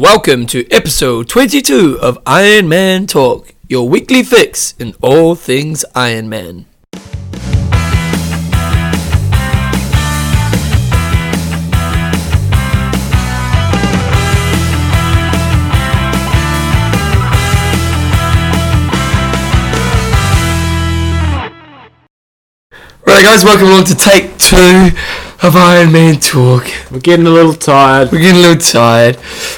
Welcome to episode 22 of Iron Man Talk, your weekly fix in all things Iron Man. Right, guys, welcome along to take two of Iron Man Talk. We're getting a little tired. We're getting a little tired.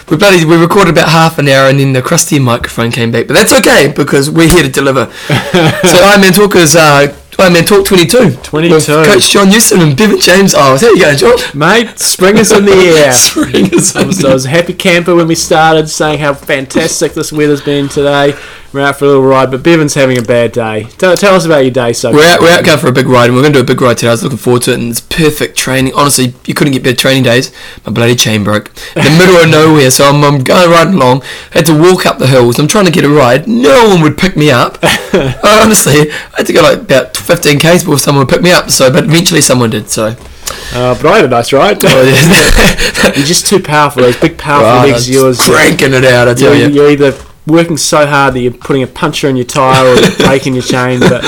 We bloody we recorded about half an hour and then the crusty microphone came back, but that's okay because we're here to deliver. so Iron Man Talk is uh, Iron Man Talk 22. 22. With Coach John Newsom and Bevan James. Oh, there you go, John. Mate, spring is in the air. Spring is I was, I was a happy camper when we started, saying how fantastic this weather's been today. We're out for a little ride, but Bevan's having a bad day. Tell, tell us about your day, so We're out, we're out going for a big ride, and we're going to do a big ride today. I was looking forward to it, and it's perfect training. Honestly, you couldn't get better training days. My bloody chain broke in the middle of nowhere, so I'm, I'm going riding along. I had to walk up the hills. I'm trying to get a ride. No one would pick me up. Honestly, I had to go like about 15 k's before someone would pick me up. So, but eventually someone did. So, Uh, but I had a nice ride. You're just too powerful. Those big, powerful Right, legs of yours. cranking it out. I tell You're, you. you're either working so hard that you're putting a puncher in your tyre or breaking your chain. But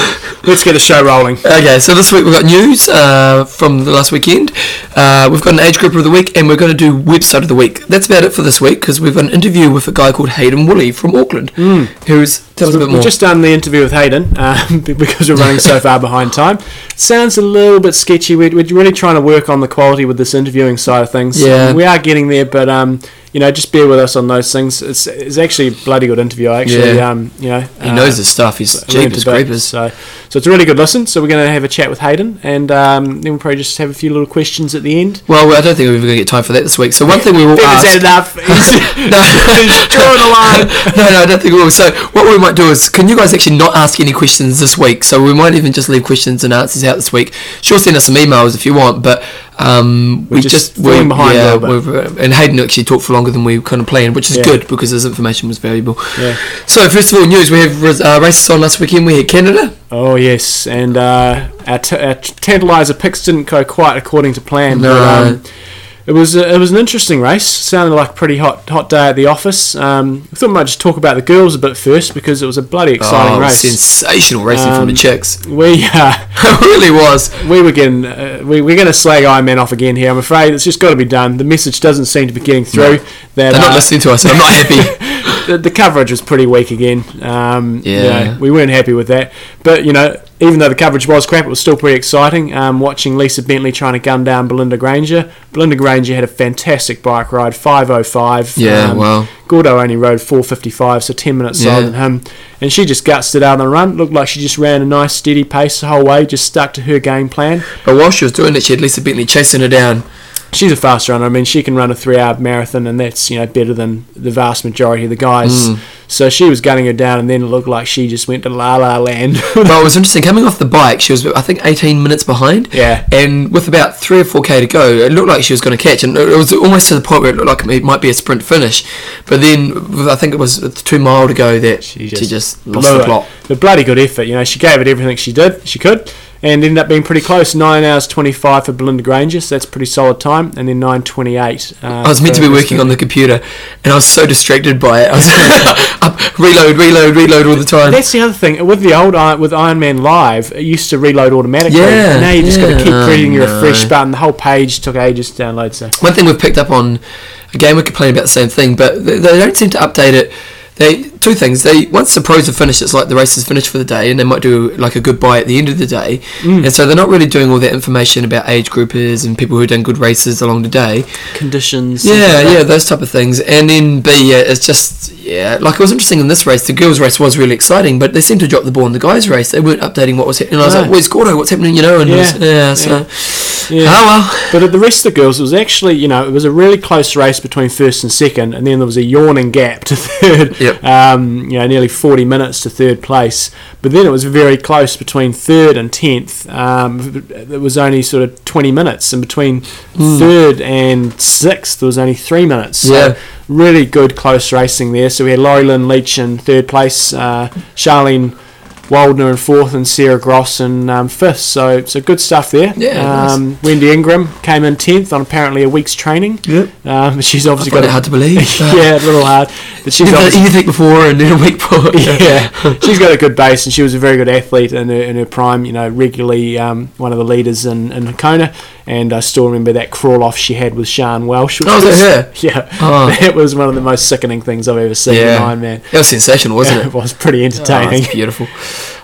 let's get the show rolling. Okay, so this week we've got news uh, from the last weekend. Uh, we've got an age group of the week, and we're going to do website of the week. That's about it for this week because we've got an interview with a guy called Hayden Woolley from Auckland, who's tell us a bit more. We've just done the interview with Hayden um, because we're running so far behind time. Sounds a little bit sketchy. We're, we're really trying to work on the quality with this interviewing side of things. Yeah. we are getting there, but um, you know, just bear with us on those things. It's, it's actually a bloody good interview. I actually, Yeah. um, you know, he knows his stuff. He's jeepers creepers. So, so it's a really good listen. So we're going to have a chat with Hayden, and um, then we'll probably just have a few little questions at the end. Well, I don't think we're going to get time for that this week. So one thing we will Bevan's ask. had enough. He's, no, he's drawing a line. no, no, I don't think we will. So what we might do is, can you guys actually not ask any questions this week? So we might even just leave questions and answers out this week. Sure, send us some emails if you want, but um, we We're just, just falling behind yeah, little bit. we've, uh, and Hayden actually talked for longer than we kind of planned, which is Yeah. good because his information was valuable. Yeah. So first of all, news: we have uh, races on last weekend. We had Canada. Oh yes, and uh, our, t- our tantalizer picks didn't go quite according to plan. No. But, um, it was a, it was an interesting race. Sounded like a pretty hot hot day at the office. Um, I thought we might just talk about the girls a bit first because it was a bloody exciting oh, race. sensational racing from the Um, chicks. We uh, it really was. we were getting uh, we, we're going to slag Iron Man off again here. I'm afraid it's just got to be done. The message doesn't seem to be getting through. That They're not uh, listening to us. I'm not happy. the, the coverage was pretty weak again. Um, you Yeah. know, we weren't happy with that. But you know, even though the coverage was crap, it was still pretty exciting. Um, watching Lisa Bentley trying to gun down Belinda Granger. Belinda Granger had a fantastic bike ride, 5:05. Yeah, Um, wow. Gordo only rode 4:55, so 10 minutes slower Yeah. than him. And she just gutsed it out on the run. Looked like she just ran a nice steady pace the whole way, just stuck to her game plan. But while she was doing it, she had Lisa Bentley chasing her down. she's a fast runner. I mean, she can run a three-hour marathon, and that's you know better than the vast majority of the guys. Mm. So she was gunning her down, and then it looked like she just went to la la land. But it was interesting. Coming off the bike, she was I think 18 minutes behind. Yeah. And with about three or four k to go, it looked like she was going to catch, and it was almost to the point where it looked like it might be a sprint finish. But then I think it was two mile to go that she She just, just lost the plot. But bloody good effort. You know, she gave it everything she did, she could, and ended up being pretty close. Nine hours twenty-five for Belinda Granger, so that's pretty solid time. And then nine twenty-eight. Uh, I was meant to be working on the computer, and I was so distracted by it. I was up, reload, reload, reload all the time. That's the other thing with the old with Iron Man Live. It used to reload automatically. Yeah, and now you just got to yeah. keep pressing your no. refresh button. The whole page took ages to download. So One thing we've picked up on, again, we're complaining about the same thing, but they don't seem to update it. They two things. They once the pros have finished, it's like the race is finished for the day, and they might do like a goodbye at the end of the day. Mm. And so they're not really doing all that information about age groupers and people who've done good races along the day. conditions. Yeah, yeah, those type of things. And then B, yeah, it's just yeah, like it was interesting in this race. The girls' race was really exciting, but they seemed to drop the ball in the guys' race. They weren't updating what was happening. And I was No. like, "Where's Gordo? What's happening?" You know, and it was- Yeah, yeah, so Yeah. oh well. But at the rest of the girls, it was actually, you know, it was a really close race between first and second, and then there was a yawning gap to third. Yep. Um, you know, nearly 40 minutes to third place. But then it was very close between third and 10th. Um, it was only sort of 20 minutes, and between third and sixth, there was only three minutes. So Yeah. really good close racing there. So we had Laurie Lynn Leach in third place, uh, Charlene Waldner in fourth, and Sarah Gross in um, fifth. So, so good stuff there. Yeah, nice. Um, Wendy Ingraham came in tenth on apparently a week's training. Yep. Um, she's obviously got it hard to believe. yeah, a little hard, but she's done anything before and then a week before. yeah, she's got a good base, and she was a very good athlete in her, in her prime. You know, regularly um, one of the leaders in, in Kona, and I still remember that crawl off she had with Sian Welch. which Oh, was that her? Yeah, Oh. that was one of the most sickening things I've ever seen Yeah. in Ironman. That was sensational, wasn't Yeah, it? it was pretty Oh, entertaining. it's beautiful.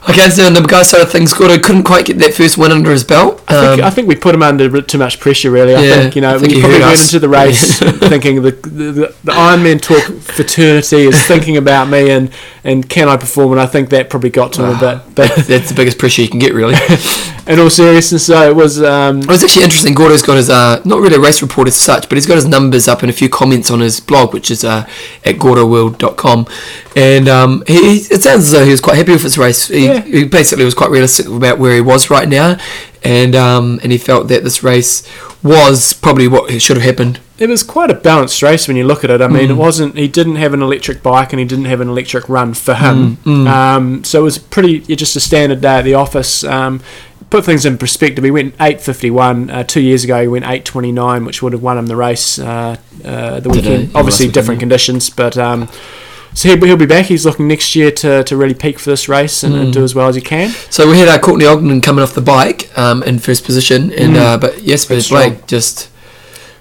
Okay, so on the guy side of things, Gordo couldn't quite get that first win under his belt. I think, Um, I think we put him under too much pressure, really. I Yeah, think, you know, think we he probably went into the race thinking the, the, the, the Ironman Talk fraternity is thinking about me and, and can I perform, and I think that probably got to him a bit. But that's the biggest pressure you can get, really. in all seriousness, so it was. Um, It was actually interesting. Gordo's got his, uh, not really a race report as such, but he's got his numbers up and a few comments on his blog, which is uh, at gordoworld.com. And um, he, he- it sounds as though he was quite happy with his race. He, Yeah. he basically was quite realistic about where he was right now. And um, and he felt that this race was probably what should have happened. it was quite a balanced race when you look at it. I mean, Mm. it wasn't. He didn't have an electric bike, and he didn't have an electric run for him. Mm, mm. Um, so it was pretty just a standard day at the office. Um, put things in perspective, he went 8.51. Uh, two years ago, he went 8.29, which would have won him the race uh, uh, the weekend. Obviously, different weekend, conditions, but. So he'll, he'll be back. He's looking next year to, to really peak for this race and, and Mm. do as well as he can. So we had uh, Courtney Ogden coming off the bike um, in first position, and Mm. uh, but Jasper That's Blake just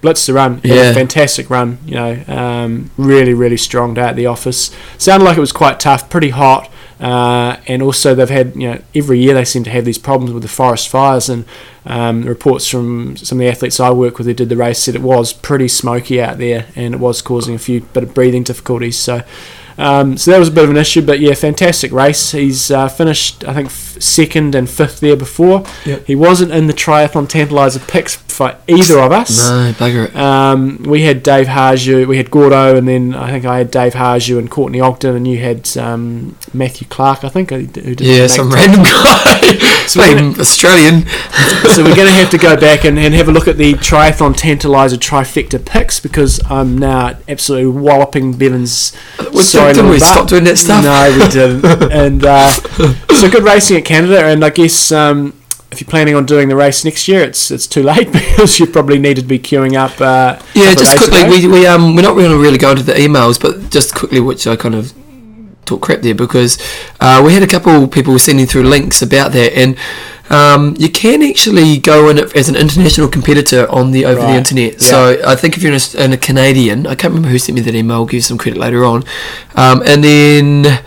Blitz the run. Yeah. fantastic run. You know, um, really, really strong day at the office. Sounded like it was quite tough, pretty hot. Uh, and also, they've had, you know, every year they seem to have these problems with the forest fires. And um, reports from some of the athletes I work with who did the race said it was pretty smoky out there and it was causing a few bit of breathing difficulties. So, um, so that was a bit of an issue. But yeah, fantastic race. He's uh, finished, I think, f- second and fifth there before. Yep. He wasn't in the triathlon tantalizer picks for either of us. no bugger it. Um, we had Dave Harju, we had Gordo, and then I think I had Dave Harju and Courtney Ogden, and you had um, Matthew Clark, I think, who didn't Yeah, some random guy, So we're Some Australian. so we're going to have to go back and, and have a look at the triathlon tantalizer trifecta picks because I'm now absolutely walloping Bevan's. We didn't we stop doing that stuff? No, we didn't. and uh, so good racing at Canada, and I guess. Um, if you're planning on doing the race next year, it's it's too late because you probably needed to be queuing up. Uh, Yeah, just quickly, ago. we, we um we're not going to really go into the emails, but just quickly, which I kind of talk crap there because uh, we had a couple people sending through links about that, and um, you can actually go in as an international competitor on the over the Right, internet. So I think if you're in a, in a Canadian, I can't remember who sent me that email. I'll give you some credit later on, um, and then.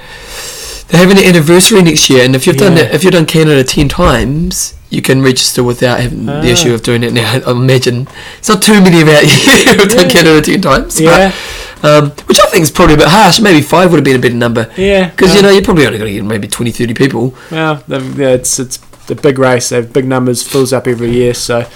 They're having an anniversary next year, and if you've done Yeah. it, if you've done Canada ten times, you can register without having Ah. the issue of doing it now. I imagine it's not too many about you who've done Canada ten times, Yeah, but, um, which I think is probably a bit harsh. Maybe five would have been a better number yeah. because well, you know you're probably only going to get maybe 20, 30 people. Well, yeah, it's it's the big race. They have big numbers, fills up every year. So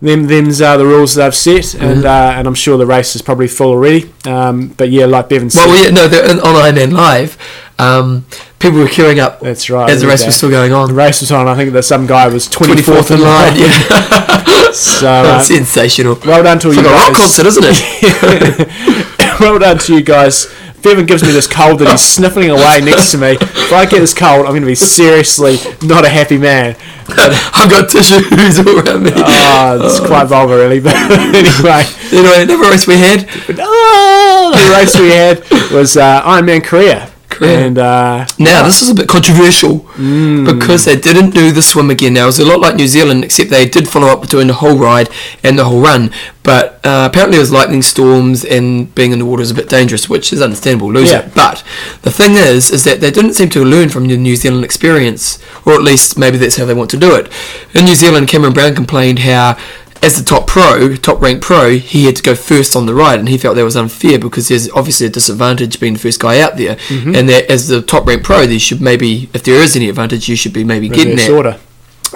them them's are the rules they've set, and Mhm. uh, and I'm sure the race is probably full already. Um, but yeah, like Bevan said, Well, yeah, no, on Ironman Live. Um, people were queuing up that's right. as the race you was still going on, the race was on. I think that some guy was 24th, 24th in line, yeah. So uh, Sensational. well done to It's you like a rock concert, isn't it? well done to you guys. Bevan gives me this cold that he's sniffling away next to me. If I get this cold, I'm going to be seriously not a happy man. I've got tissues all around me. Oh, it's quite vulgar, really. But anyway, Anyway, another race we had. oh, the race we had was uh, Ironman Korea. And uh, Now, this is a bit controversial mm, because they didn't do the swim again. Now, it was a lot like New Zealand, except they did follow up doing the whole ride and the whole run. But uh, apparently, it was lightning storms and being in the water is a bit dangerous, which is understandable. Lose Yeah. it. But the thing is, is that they didn't seem to learn from the New Zealand experience, or at least maybe that's how they want to do it. In New Zealand, Cameron Brown complained how. As the top pro, top ranked pro, he had to go first on the ride, and he felt that was unfair because there's obviously a disadvantage being the first guy out there, Mm-hmm. and that as the top ranked pro, there should maybe, if there is any advantage, you should be maybe getting reverse that. order.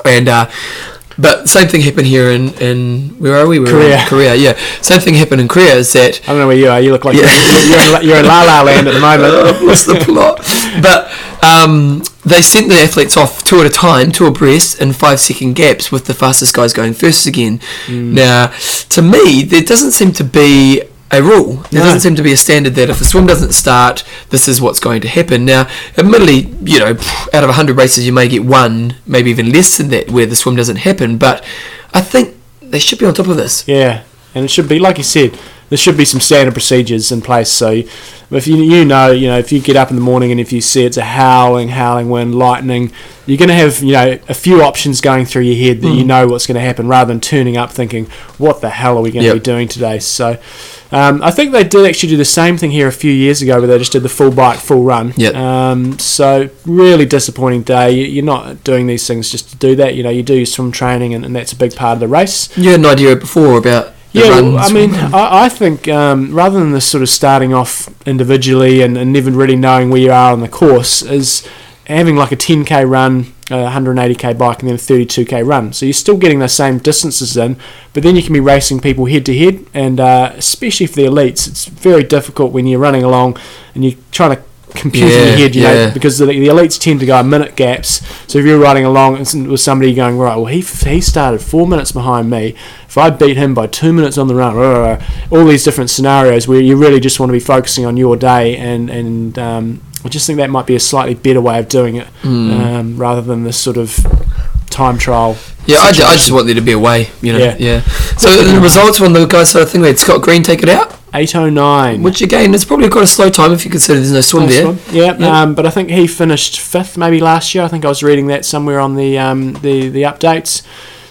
And uh, but same thing happened here in, in where are we? We're Korea. In Korea, yeah. Same thing happened in Korea is that I don't know where you are. You look like Yeah. you're, you're, in, La- you're in La La Land at the moment. I've lost the plot. But um, they sent the athletes off two at a time, two abreast, in five second gaps, with the fastest guys going first again. Now, to me, there doesn't seem to be a rule. There No. doesn't seem to be a standard that if the swim doesn't start, this is what's going to happen. Now, admittedly, you know, out of 100 races, you may get one, maybe even less than that, where the swim doesn't happen. But I think they should be on top of this. Yeah, and it should be like you said. There should be some standard procedures in place. So, if you you know you know if you get up in the morning and if you see it's a howling howling wind, lightning, you're going to have you know a few options going through your head that you hmm. know what's going to happen, rather than turning up thinking, "What the hell are we going to Yep. be doing today?" So, um, I think they did actually do the same thing here a few years ago, where they just did the full bike, full run. Yep. Um, so really disappointing day. You- You're not doing these things just to do that. You know, you do your swim training, and, and that's a big part of the race. You had an idea before about Yeah, well, I mean. I, I think um, rather than this sort of starting off individually and, and never really knowing where you are on the course, is having like a 10k run, a 180k bike, and then a 32k run. So you're still getting those same distances in, but then you can be racing people head to head, and uh, especially for the elites, it's very difficult when you're running along and you're trying to compute in Yeah, your head, you yeah. know, because the, the elites tend to go minute gaps. So if you're riding along with somebody going right, well he he started four minutes behind me. If I beat him by two minutes on the run, all these different scenarios where you really just want to be focusing on your day, and and um, I just think that might be a slightly better way of doing it, um, rather than this sort of time trial. Yeah, I, just want there to be a way, you know. Yeah. Yeah. So the results on the guys' side of thing, we had Scott Green take it out, 809. which again is probably quite a slow time if you consider there's no swim Nice there. one. Yeah, Yeah. Um, but I think he finished fifth maybe last year. I think I was reading that somewhere on the um, the, the updates.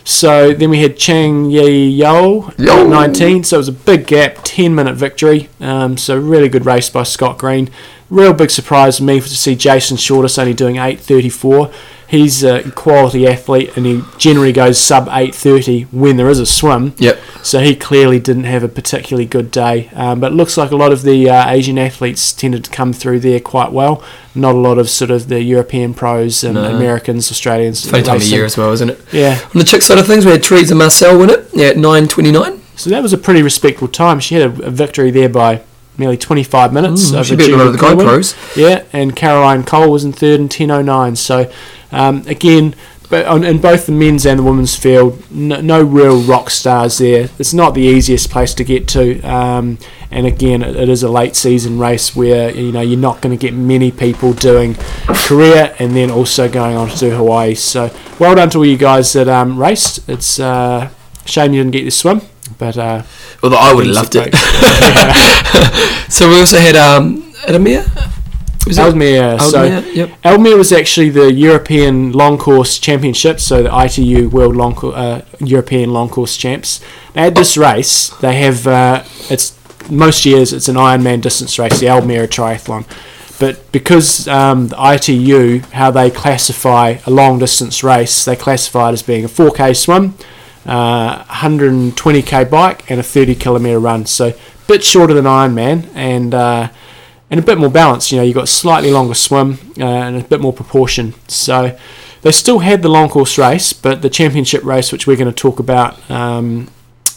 So then we had Chang Yi Yo, Yo. 19. So it was a big gap, 10 minute victory. Um, so really good race by Scott Green. Real big surprise for me to see Jason Shortis only doing 8.34. He's a quality athlete and he generally goes sub 8.30 when there is a swim. Yep. So he clearly didn't have a particularly good day. Um, but it looks like a lot of the uh, Asian athletes tended to come through there quite well. Not a lot of sort of the European pros and No. Americans, Australians. Funny time of year as well, isn't it? Yeah. On the chick side of things, we had Teresa Marcel win it yeah, at 9.29. So that was a pretty respectable time. She had a, a victory there by nearly 25 minutes. Mm, she beat a lot of the Gold. Yeah, and Caroline Cole was in third in 10.09. So um, again, but on, in both the men's and the women's field, no, no real rock stars there. It's not the easiest place to get to. Um, and again, it, it is a late season race where you know you're not going to get many people doing Korea and then also going on to do Hawaii. So well done to all you guys that um, raced. It's uh, a shame you didn't get to swim, but uh, Although I would have loved it. so we also had um, Adamir. Was it? Almere. So yep. Almere was actually the European Long Course Championship, so the ITU World Long Cour- uh, European Long Course Champs. Now, at this race, they have uh, it's most years it's an Ironman distance race, the Almere Triathlon. But because um, the ITU, how they classify a long distance race, they classify it as being a 4K swim, uh, 120k bike, and a 30 kilometre run. So a bit shorter than Ironman, and uh, and a bit more balanced. You know, you've got slightly longer swim uh, and a bit more proportion. So they still had the long course race, but the championship race, which we're going to talk about, um,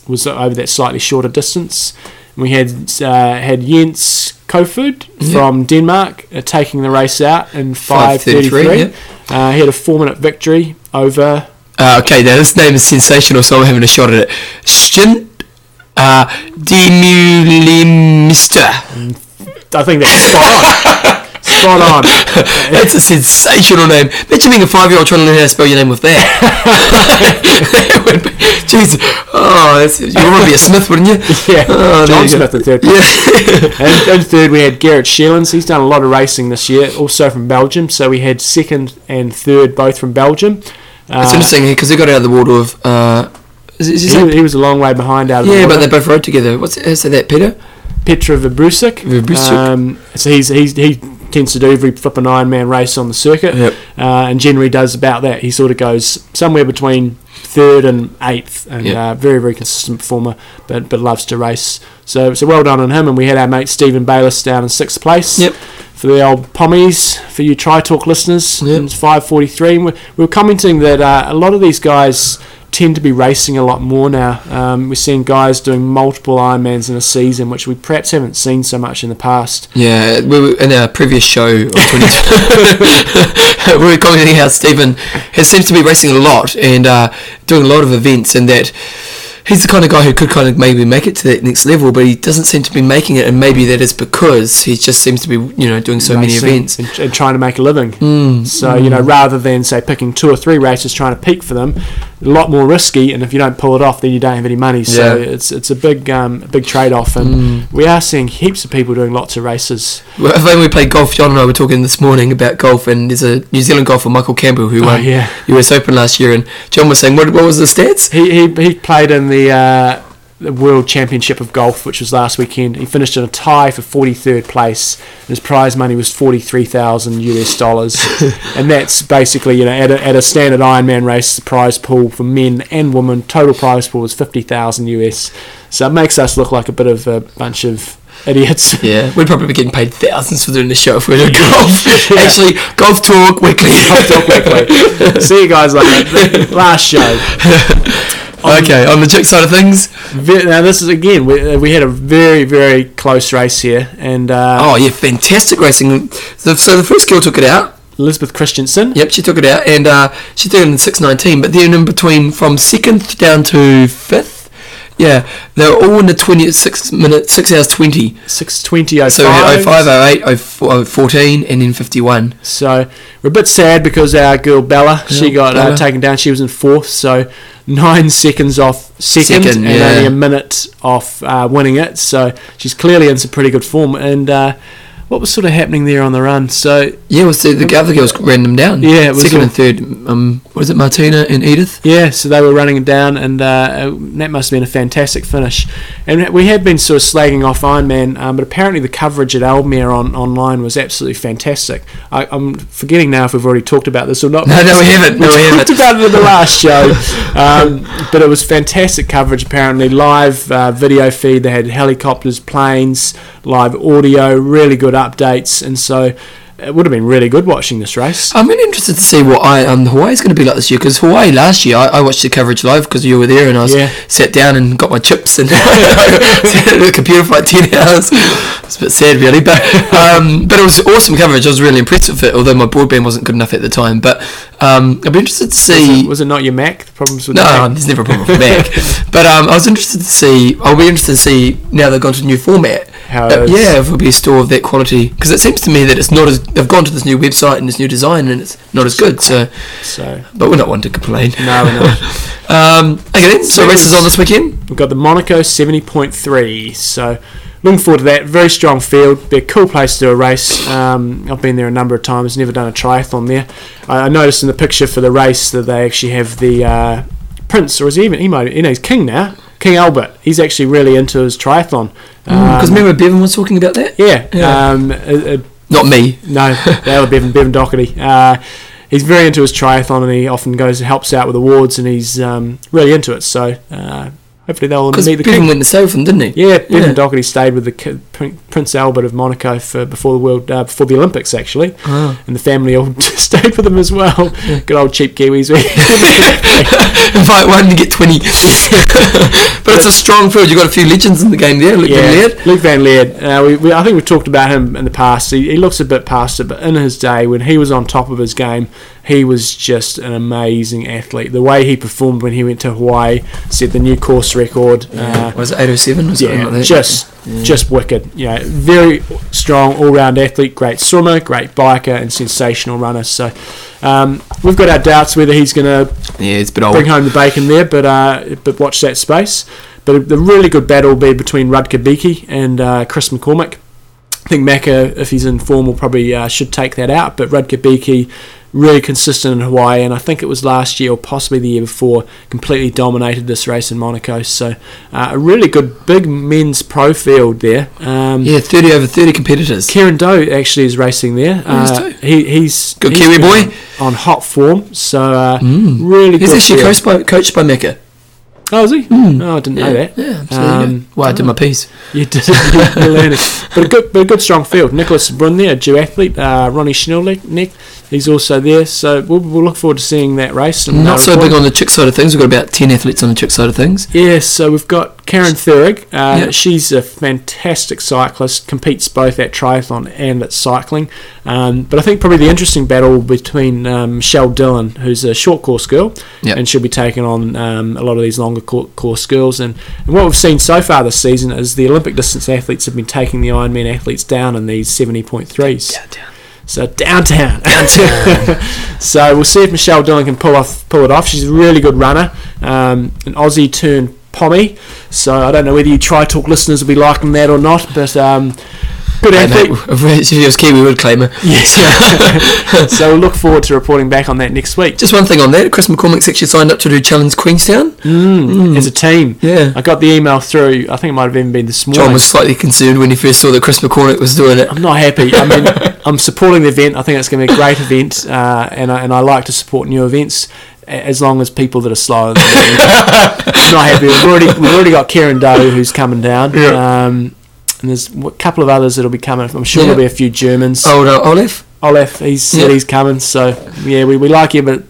was over that slightly shorter distance. And we had uh, had Jens Kofod from Denmark uh, taking the race out in 5:33, 5:33. yep. Uh, he had a four-minute victory over Uh, okay, now this name is sensational, so I'm having a shot at it. Stint uh, Demeulemeester. I think that's spot on. spot on. That's a sensational name. Imagine being a five-year-old trying to learn how to spell your name with that. That would be- Jeez. Oh, that's, you want to be a Smith, wouldn't you? Yeah, Oh, John. Smith, the third. Yeah. and, and third, we had Gerrit Schellens. He's done a lot of racing this year, also from Belgium. So we had second and third both from Belgium. It's Uh, interesting because he got out of the water of. Uh, is, is He, he was a long way behind out of yeah, the but they both rode together. What's say that, Peter? Petra Vabroušek. Vabroušek. Um, so he's, he's he tends to do every flipping Ironman race on the circuit, Yep. uh, and generally does about that. He sort of goes somewhere between third and eighth, and Yep. uh, very very consistent performer, but but loves to race. So so well done on him. And we had our mate Stephen Bayliss down in sixth place. Yep. For the old pommies, for you Tri Talk listeners, Yep. it's 5:43. And we we were commenting that uh, a lot of these guys tend to be racing a lot more now. Um, we're seeing guys doing multiple Ironmans in a season, which we perhaps haven't seen so much in the past. Yeah, we were in our previous show we were commenting how Stephen has seems to be racing a lot and uh, doing a lot of events, and that he's the kind of guy who could kind of maybe make it to that next level, but he doesn't seem to be making it, and maybe that is because he just seems to be, you know, doing so many events. and, and trying to make a living. Mm, So you know, rather than say picking two or three races trying to peak for them, a lot more risky. And if you don't pull it off, then you don't have any money. So Yeah. it's it's a big um, big trade off. And Mm. we are seeing heaps of people doing lots of races. Well, when we played golf, John and I were talking this morning about golf, and there's a New Zealand golfer, Michael Campbell, who Oh won yeah, US Open last year, and John was saying, what, what was the stats? he he, he played in the. Uh, the World Championship of Golf, which was last weekend, he finished in a tie for 43rd place. His prize money was 43,000 US dollars, and that's basically you know at a, at a standard Ironman race, the prize pool for men and women total prize pool was 50,000 US. So it makes us look like a bit of a bunch of idiots. Yeah, we'd probably be getting paid thousands for doing the show if we were doing golf. Yeah. Actually, Golf Talk Weekly. golf Talk quickly. See you guys later. Last show. Okay, on the chick side of things, Ve- Now this is again we, uh, we had a very very close race here, and uh, oh yeah, fantastic racing. So, so the first girl took it out. Elizabeth Christensen. Yep, she took it out, and uh, she did it in six nineteen. But then in between, from second down to fifth, yeah, they're all in the twenty six minutes, six hours twenty. Six twenty oh So oh five, oh eight, oh four- oh 14, and then fifty one. So we're a bit sad because our girl Bella, she got uh, taken down. She was in fourth, so nine seconds off second, Second, and yeah. only a minute off uh, winning it. So she's clearly in some pretty good form. And uh, what was sort of happening there on the run? So Yeah, well, so the other girls ran them down. Yeah, it was second and third. Um, what is it, Martina and Edith? Yeah, so they were running it down, and uh, that must have been a fantastic finish. And we had been sort of slagging off Ironman, um, but apparently the coverage at Almere on online was absolutely fantastic. I, I'm forgetting now if we've already talked about this or not. No, no, we haven't. No, we talked haven't. about it in the last show, um, but it was fantastic coverage. Apparently, live uh, video feed. They had helicopters, planes, live audio, really good updates, and so it would have been really good watching this race. I'm really interested to see what I um Hawaii's going to be like this year because Hawaii last year I, I watched the coverage live because you were there and I was Yeah. sat down and got my chips and sat at the computer for like ten hours. It's a bit sad really, but um, but it was awesome coverage. I was really impressed with it. Although my broadband wasn't good enough at the time, but um, I'd be interested to see. Was it not your Mac? The problems with No, the Mac? there's never a problem with Mac. but um, I was interested to see. I'll be interested to see now they've gone to a new format. How Uh, yeah, if it'll be a store of that quality because it seems to me that it's not as they've gone to this new website and this new design and it's not as good. So, So but we're not one to complain. no, we're not. Um, okay, then. So races on this weekend. We've got the Monaco 70.3. So looking forward to that. Very strong field. Be a cool place to do a race. Um, I've been there a number of times. Never done a triathlon there. I, I noticed in the picture for the race that they actually have the uh, Prince, or is he even? He might. You know, he's King now. King Albert. He's actually really into his triathlon. Because Um, remember Bevan was talking about that. yeah. Yeah. Um, uh, uh, Not me. no, that would Bevan, Bevin Docherty. Uh, he's very into his triathlon and he often goes and helps out with awards and he's um, really into it. So uh, hopefully they'll meet the king. went to sail didn't he? Yeah, Bevin Yeah. Docherty stayed with the Prince Albert of Monaco for before the world uh, before the Olympics actually, Oh. and the family all stayed with him as well. Good old cheap Kiwis. Invite one to get twenty. but it's a strong field. You've got a few legends in the game there. Luke Van yeah, Luc Van Lierde. Uh, we, we, I think we've talked about him in the past. He, he looks a bit past it, but in his day, when he was on top of his game, he was just an amazing athlete. The way he performed when he went to Hawaii, set the new course record. Uh, Was it eight oh seven or something yeah, like just just wicked. You know, very strong all round athlete, great swimmer, great biker, and sensational runner. So um, we've got our doubts whether he's going to yeah, it's a bit bring home the bacon there, but uh, but watch that space. But the really good battle will be between Rutger Beke and uh, Chris McCormick. I think Macca, if he's in form, will probably uh, should take that out. But Rutger Beke, really consistent in Hawaii, and I think it was last year or possibly the year before, completely dominated this race in Monaco. So uh, a really good big men's pro field there. Um, Yeah, thirty over thirty competitors. Kieran Doe actually is racing there. Oh, he's Uh, he, he's Good he's Kiwi boy. on hot form. So uh, Mm. really He's good. actually coached by coached by Macca. Oh, is he? Oh, I didn't know that. Yeah, you Um. Well, I did my piece. You did. You're learning. But a good, but a good strong field. Nicholas Brun there, a duathlete. Uh, Ronnie Schildknecht, he's also there. So we'll, we'll look forward to seeing that race. And, uh, Not so big on the chick side of things. We've got about 10 athletes on the chick side of things. Yes, so we've got Karin Thürig. Uh, Yeah. She's a fantastic cyclist, competes both at triathlon and at cycling. Um, but I think probably the interesting battle between um, Michelle Dillon, who's a short course girl, Yeah. and she'll be taking on um, a lot of these longer course girls. And, and what we've seen so far this season is the Olympic distance athletes have been taking the Ironman athletes down in these 70.3s. So downtown. Downtown. so we'll see if Michelle Dillon can pull off pull it off. She's a really good runner, um, an Aussie turned pommy. So I don't know whether you try talk listeners will be liking that or not, but um, good Hey, athlete. mate, if he was key, we would claim her. Yes. so we'll look forward to reporting back on that next week. Just one thing on that. Chris McCormick's actually signed up to do Challenge Queenstown. Mm, As a team. Yeah. I got the email through. I think it might have even been this morning. John was slightly concerned when he first saw that Chris McCormick was doing it. I'm not happy. I mean, I'm supporting the event. I think it's going to be a great event, uh, and I, and I like to support new events as long as people that are slower. Than me. I'm not happy. We've already we've already got Kieran Doe who's coming down. Yeah. Um, and there's a couple of others that'll be coming. I'm sure Yeah. there'll be a few Germans. Oh, no, Olaf? Olaf, he's said Yeah. he's coming. So yeah, we, we like you, but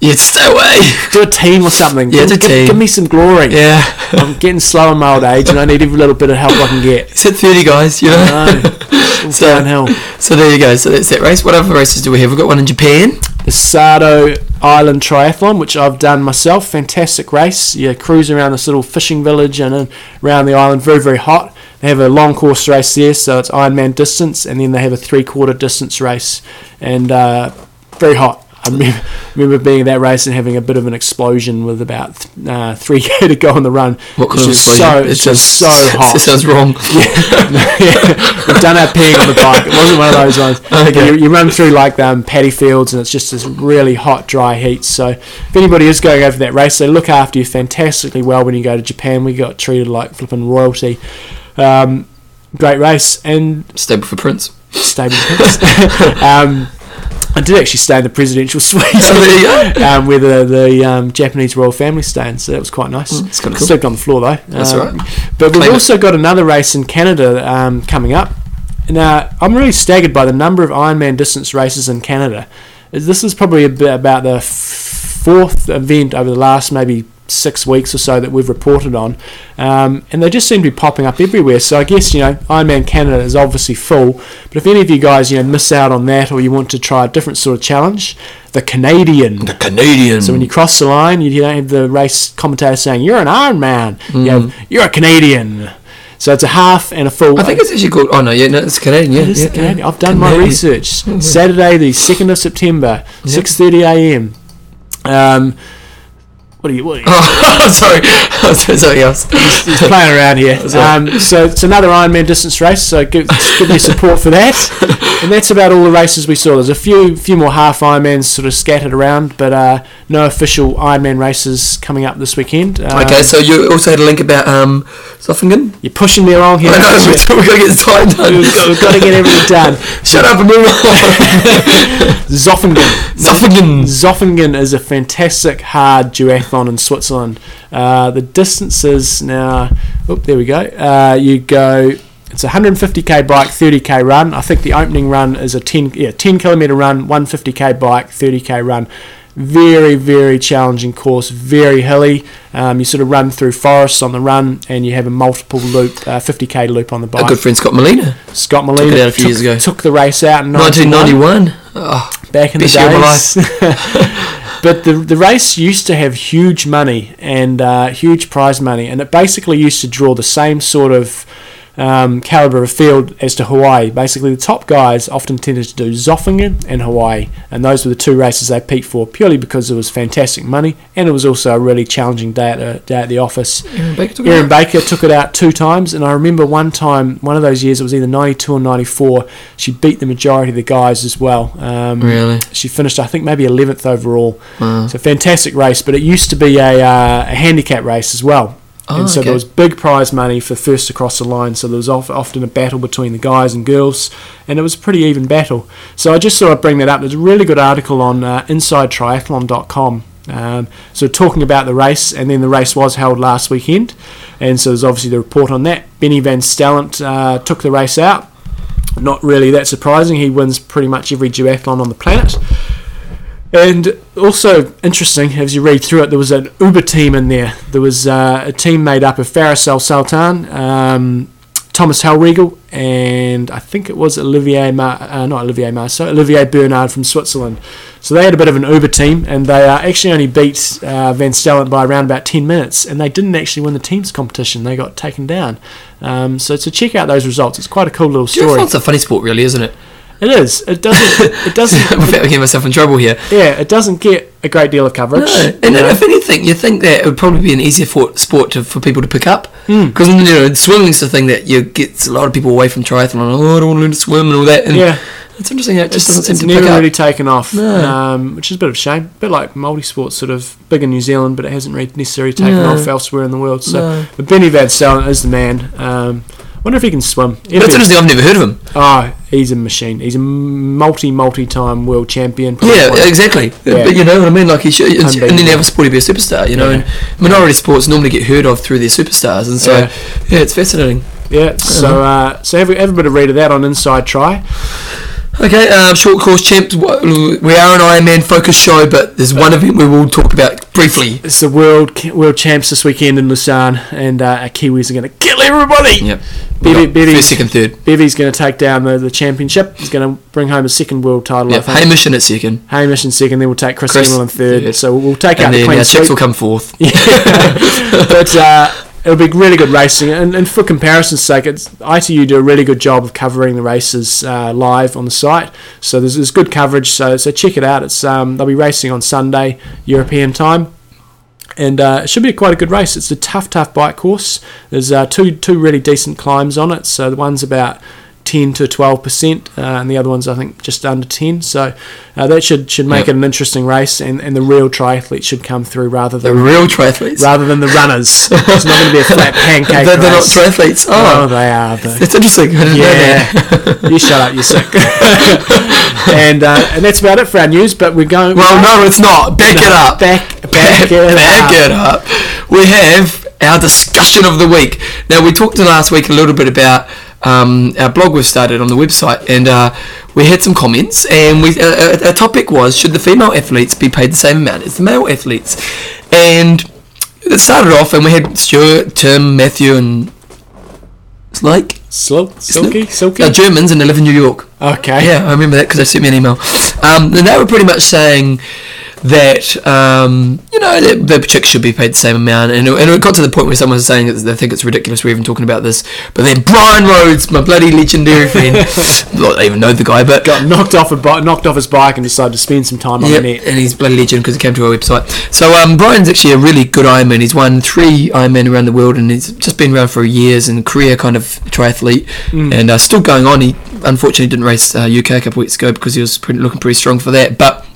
Yeah, stay away. do a team or something. Yeah, give, a give- team. give me some glory. Yeah. I'm getting slow in my old age, and I need every little bit of help I can get. It's said 30 guys, you know. Know. So- downhill. So there you go. So that's that race. What other races do we have? We've got one in Japan. the Sado Island Triathlon, which I've done myself. Fantastic race. You cruise around this little fishing village and around the island. Very, very hot. They have a long course race there, so it's Ironman distance, and then they have a three quarter distance race, and uh, very hot. I remember, remember being at that race and having a bit of an explosion with about uh, 3k to go on the run. What kind It's of? So, it's just so hot. It sounds wrong. yeah, we've done our peeing on the bike. It wasn't one of those ones. Okay. You, you run through like um, paddy fields, and it's just this really hot, dry heat. So if anybody is going over that race, they look after you fantastically well when you go to Japan. We got treated like flipping royalty. Um, great race and Stable for Prince. stable. For Prince. um, I did actually stay in the presidential suite. Oh, there. Um, where the, the um, Japanese royal family staying, so that was quite nice. Mm, it's kinda cool. Slept on the floor though. That's Um, right. But we've it. also got another race in Canada um, coming up. Now, I'm really staggered by the number of Ironman distance races in Canada. This is probably about the fourth event over the last maybe six weeks or so that we've reported on, um, and they just seem to be popping up everywhere. So I guess you know Ironman Canada is obviously full, but if any of you guys you know miss out on that or you want to try a different sort of challenge, the Canadian. The Canadian. So when you cross the line, you, you don't have the race commentator saying you're an Iron Man. You have, you're a Canadian. So it's a half and a full. Mm. I think it's actually called. Oh no, yeah, no, it's Canadian. Yeah, It is yeah, Canadian. yeah. I've done my research. Saturday, the second of September, six thirty a.m. Um, what are you? What are you? Oh, sorry, I was doing something else. He's playing around here. Um, so it's another Ironman distance race. So give, give me support for that. And that's about all the races we saw. There's a few few more half Ironmans sort of scattered around, but uh, no official Ironman races coming up this weekend. Um, Okay, so you also had a link about um, Zofingen. You're pushing me along here. I know, we've got to get time done. We've got, we've got to get everything done. Shut up and move on. Zofingen. Zofingen. Zofingen is a fantastic hard duathlon in Switzerland. Uh, the distances now, oh, there we go. Uh, you go. It's a 150k bike, 30k run. I think the opening run is a 10 yeah 10 kilometer run, 150k bike, 30k run. Very very challenging course, very hilly. Um, you sort of run through forests on the run, and you have a multiple loop, uh, 50k loop on the bike. Our good friend Scott Molina, Scott Molina it out a few took, years ago. took the race out in 91 1991. Oh, back in the Best year of my days. but the the race used to have huge money and uh, huge prize money, and it basically used to draw the same sort of um, caliber of field as to Hawaii. Basically, the top guys often tended to do Zofingen and Hawaii, and those were the two races they peaked for purely because it was fantastic money and it was also a really challenging day at the, day at the office. Erin Baker took it Erin out. Baker took it out two times, and I remember one time, one of those years, it was either 92 or 94, she beat the majority of the guys as well. Um, Really? She finished, I think, maybe 11th overall. Wow. It's a fantastic race, but it used to be a, uh, a handicap race as well. Oh, and so okay. there was big prize money for first across the line. So there was of- often a battle between the guys and girls, and it was a pretty even battle. So I just thought I'd bring that up. There's a really good article on uh, InsideTriathlon.com Um, so talking about the race, and then the race was held last weekend, and so there's obviously the report on that. Benny Vansteelant uh, took the race out. Not really that surprising. He wins pretty much every duathlon on the planet. And also interesting, as you read through it, there was an Uber team in there. There was uh, a team made up of Faris El Sultan, um, Thomas Hellriegel, and I think it was Olivier, Mar- uh, not Olivier Marceau, Olivier Bernard from Switzerland. So they had a bit of an Uber team, and they uh, actually only beat uh, Vansteelant by around about 10 minutes, and they didn't actually win the teams competition. They got taken down. Um, so to check out those results, it's quite a cool little story. Duathlon's a funny sport, really, isn't it? It is. It doesn't. It doesn't. Without getting myself in trouble here. yeah, it doesn't get a great deal of coverage. No. And know. if anything, you think that it would probably be an easier for, sport to, for people to pick up Hmm. because you know swimming's the thing that you gets a lot of people away from triathlon. Oh, I don't want to learn to swim and all that. And yeah, it's interesting. It just it's, doesn't it's seem to never really taken off, No. um, which is a bit of a shame. A bit like multi-sport, sort of big in New Zealand, but it hasn't really necessarily taken No. off elsewhere in the world. So, No. but Benny Vansteelant is the man. Um, wonder if he can swim. But it's interesting. I've never heard of him. Oh, he's a machine. He's a multi, multi-time world champion. Yeah, one exactly. Yeah. But you know what I mean? Like he should, and then you have a sport to be a superstar. You know, Yeah. and minority sports normally get heard of through their superstars, and so Yeah. yeah, it's fascinating. Yeah. So, uh, so have, have a bit of read of that on Inside Try. Okay, um, short course champs. We are an Ironman focused show, but there's one event we will talk about briefly. It's the world world champs this weekend in Lausanne, and uh, our Kiwis are going to kill everybody. Yep. Bevy- Bevy's- First, second, third. Bevy's going to take down the, the championship. He's going to bring home a second world title. Yep. Hamish in at second, Hamish in second, then we'll take Chris, Chris Hamill in third. third. So we'll take out and the then Queen our chicks will come fourth. but uh, it'll be really good racing. And, and for comparison's sake, it's, ITU do a really good job of covering the races uh, live on the site. So there's, there's good coverage. So so check it out. It's um, they'll be racing on Sunday European time. And uh, it should be quite a good race. It's a tough, tough bike course. There's uh, two two really decent climbs on it. So the one's about 10 to 12 percent, uh, and the other one's I think just under 10. So uh, that should should make Yep. it an interesting race, and, and the real triathletes should come through rather than The real triathletes. rather than the runners. it's not going to be a flat pancake They're, they're not triathletes. Oh, Oh, they are. That's interesting. I didn't know that. yeah, you shut up, you sick. and uh, and that's about it for our news. But we're going. Well, no, it's not. Back it up. Back, back, it Back up. it up. We have our discussion of the week. Now, we talked last week a little bit about um, our blog we've started on the website, and uh, we had some comments. And we uh, our topic was should the female athletes be paid the same amount as the male athletes? And it started off, and we had Stuart, Tim, Matthew, and Slake. Sil- silky, silky. Uh, Germans and they live in New York. okay. Yeah, I remember that because they sent me an email. Um, and they were pretty much saying that um, you know that the chicks should be paid the same amount, and it, and it got to the point where someone was saying that they think it's ridiculous we're even talking about this. But then Bryan Rhodes, my bloody legendary friend, not I even know the guy, but Got knocked off a bi- knocked off his bike and decided to spend some time on Yep, the net. and he's bloody legend because he came to our website. So um, Bryan's actually a really good Ironman. He's won three Ironman around the world, and he's just been around for years and career kind of triathlete, Mm. and uh, still going on. He unfortunately didn't race uh, UK a couple of weeks ago because he was pretty, looking pretty strong for that, but.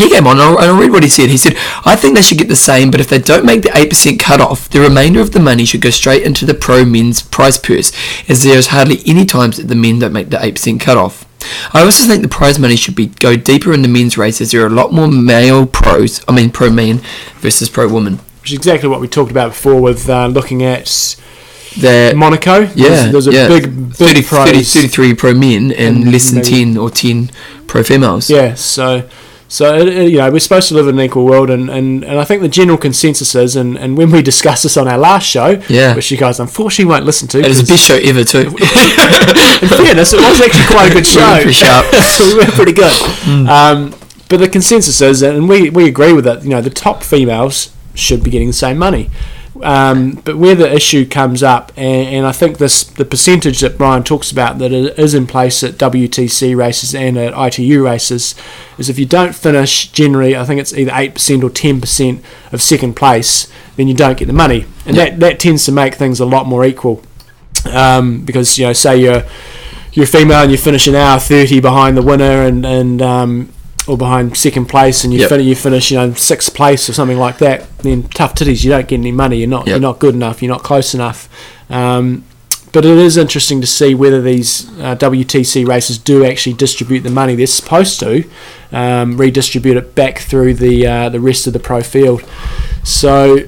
He came on, and I'll, and I'll read what he said. He said, I think they should get the same, but if they don't make the 8% cut off, the remainder of the money should go straight into the pro men's prize purse, as there is hardly any times that the men don't make the 8% cut off. I also think the prize money should be go deeper in the men's race, as there are a lot more male pros, I mean pro men, versus pro women. Which is exactly what we talked about before with uh, looking at The, Monaco. yeah, there's, there's a yeah. big, big 30, prize. 33 pro men and, And less than maybe- 10 or 10 pro females. Yeah, so so it, it- you know we're supposed to live in an equal world, and, and, and I think the general consensus is, and, and when we discussed this on our last show, Yeah. which you guys unfortunately won't listen to, It was the best show ever too. in fairness, it was actually quite a good We show. were pretty sharp. so we were pretty good. Hmm. Um, but the consensus is, and we, we agree with it, you know, the top females should be getting the same money. Um, but where the issue comes up, and, and I think this the percentage that Bryan talks about that it is in place at WTC races and at ITU races is if you don't finish generally, I think it's either eight percent or ten percent of second place, then you don't get the money, and that that tends to make things a lot more equal. Um, because you know, say you're you're female and you finish an hour thirty behind the winner, and and um, or behind second place, and you Yep. finish you finish you know sixth place or something like that. Then tough titties, you don't get any money. You're not Yep. you're not good enough. You're not close enough. Um, but it is interesting to see whether these uh, WTC races do actually distribute the money they're supposed to, um, redistribute it back through the uh, the rest of the pro field. So,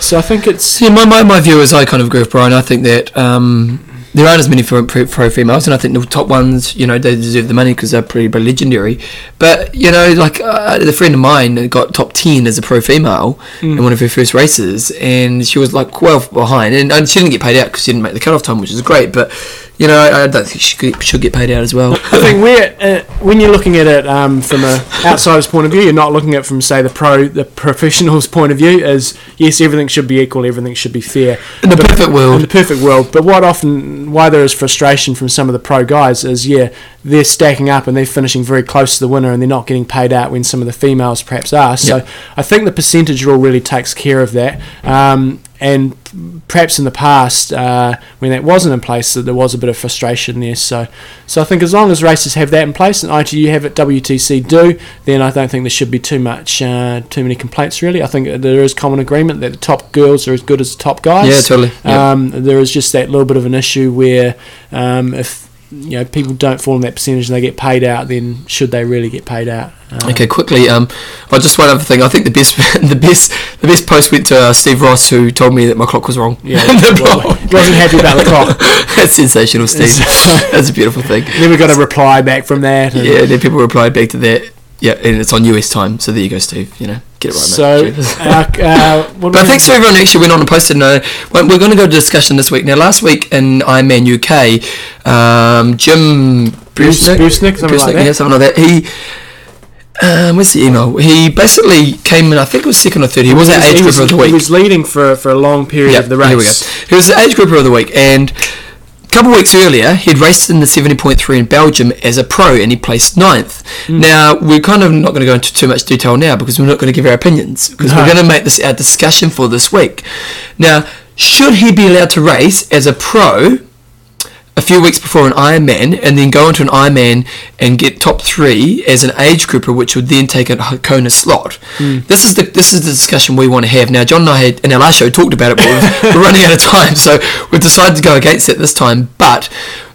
so I think it's Yeah, my, my, my view is I kind of agree with Bryan. I think that um, there aren't as many pro, pro, pro females, and I think the top ones, you know, they deserve the money because they're pretty legendary. But you know, like uh, the friend of mine got top ten as a pro female in one of her first races, and she was like well behind, and, and she didn't get paid out because she didn't make the cutoff time, which is great. But you know, I, I don't think she could, should get paid out as well. I think we're uh, when you're looking at it um, from an outsider's point of view, you're not looking at it from say the pro, the professional's point of view. Is yes, everything should be equal, everything should be fair in the perfect world. in the perfect world. But what often why there is frustration from some of the pro guys is yeah, they're stacking up and they're finishing very close to the winner and they're not getting paid out when some of the females perhaps are. So Yep. I think the percentage rule really takes care of that. Um, and perhaps in the past, uh, when that wasn't in place, that there was a bit of frustration there. So, so I think as long as races have that in place and ITU have it, WTC do, then I don't think there should be too much, uh, too many complaints. Really, I think there is common agreement that the top girls are as good as the top guys. yeah, totally. Um, there is just that little bit of an issue where um, if you know people don't fall in that percentage and they get paid out, then should they really get paid out? Uh, Okay, quickly. Um, oh, just one other thing. I think the best, the best, the best post went to uh, Steve Ross, who told me that my clock was wrong. Yeah, well, he wasn't happy about the clock. That's sensational, Steve. That's a beautiful thing. Then we got a reply back from that. and- Yeah, then people replied back to that. Yeah, and it's on US time. So there you go, Steve. You know, get it right, So. Uh, uh, But thanks to everyone who actually went on and posted. No, we're going to go to discussion this week. Now, last week in Ironman UK, um, Jim Bruce- Brusnick, Brusnick, something like that. yeah, something like that. He, um, where's the email? He basically came in. I think it was second or third. He was our age he grouper of the week. He was leading for, for a long period of the race. Here we go. He was the age grouper of the week, and couple of weeks earlier, he'd raced in the 70.3 in Belgium as a pro, and he placed ninth. Hmm. Now, we're kind of not going to go into too much detail now because we're not going to give our opinions because No. we're going to make this our discussion for this week. Now, should he be allowed to race as a pro? A few weeks before an Ironman and then go into an Ironman and get top three as an age grouper, which would then take a Kona slot. Hmm. This is the this is the discussion we want to have now. John and I had in our last show talked about it, but we're, we're running out of time, so we've decided to go against it this time. But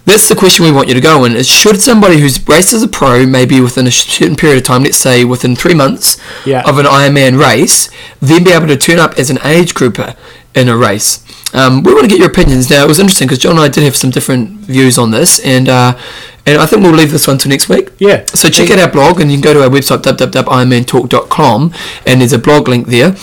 that's the question we want you to go in: is should somebody who's raced as a pro, maybe within a certain period of time, let's say within three months Yeah. of an Ironman race, then be able to turn up as an age grouper in a race? Um, we want to get your opinions. Now, it was interesting because John and I did have some different views on this, and uh, and I think we'll leave this one till next week. Yeah. So check out our blog, and you can go to our website www.ironmantalk.com, and there's a blog link there,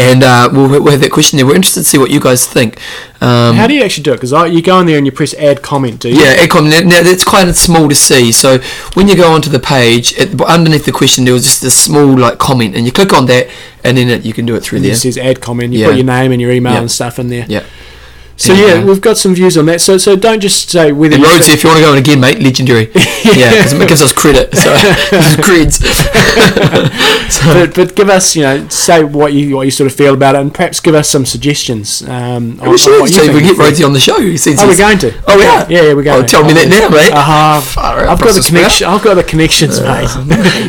and uh, we'll, we'll have that question there. We're interested to see what you guys think. Um, How do you actually do it? Because you go in there and you press add comment, do you? yeah, Ecom. Now, now that's quite small to see. So when you go onto the page, the- underneath the question, there was just a small like comment, and you click on that, and then it, you can do it through It there. says add comment. You Yeah. put your name and your email and stuff in there. Yeah. So yeah, uh, we've got some views on that. So so don't just say whether And Rhodes, if you want to go in again, mate, legendary. yeah, because it gives us credit. So creds. so, but, but give us, you know, say what you what you sort of feel about it, and perhaps give us some suggestions. Um, on, we should on what you so we get Rhodesy on the show. Since oh, we're going to. Oh, we are. Yeah, yeah, we're going. Oh, tell me that now, mate. Uh-huh. Far I've got the connection. I've got the connections, mate.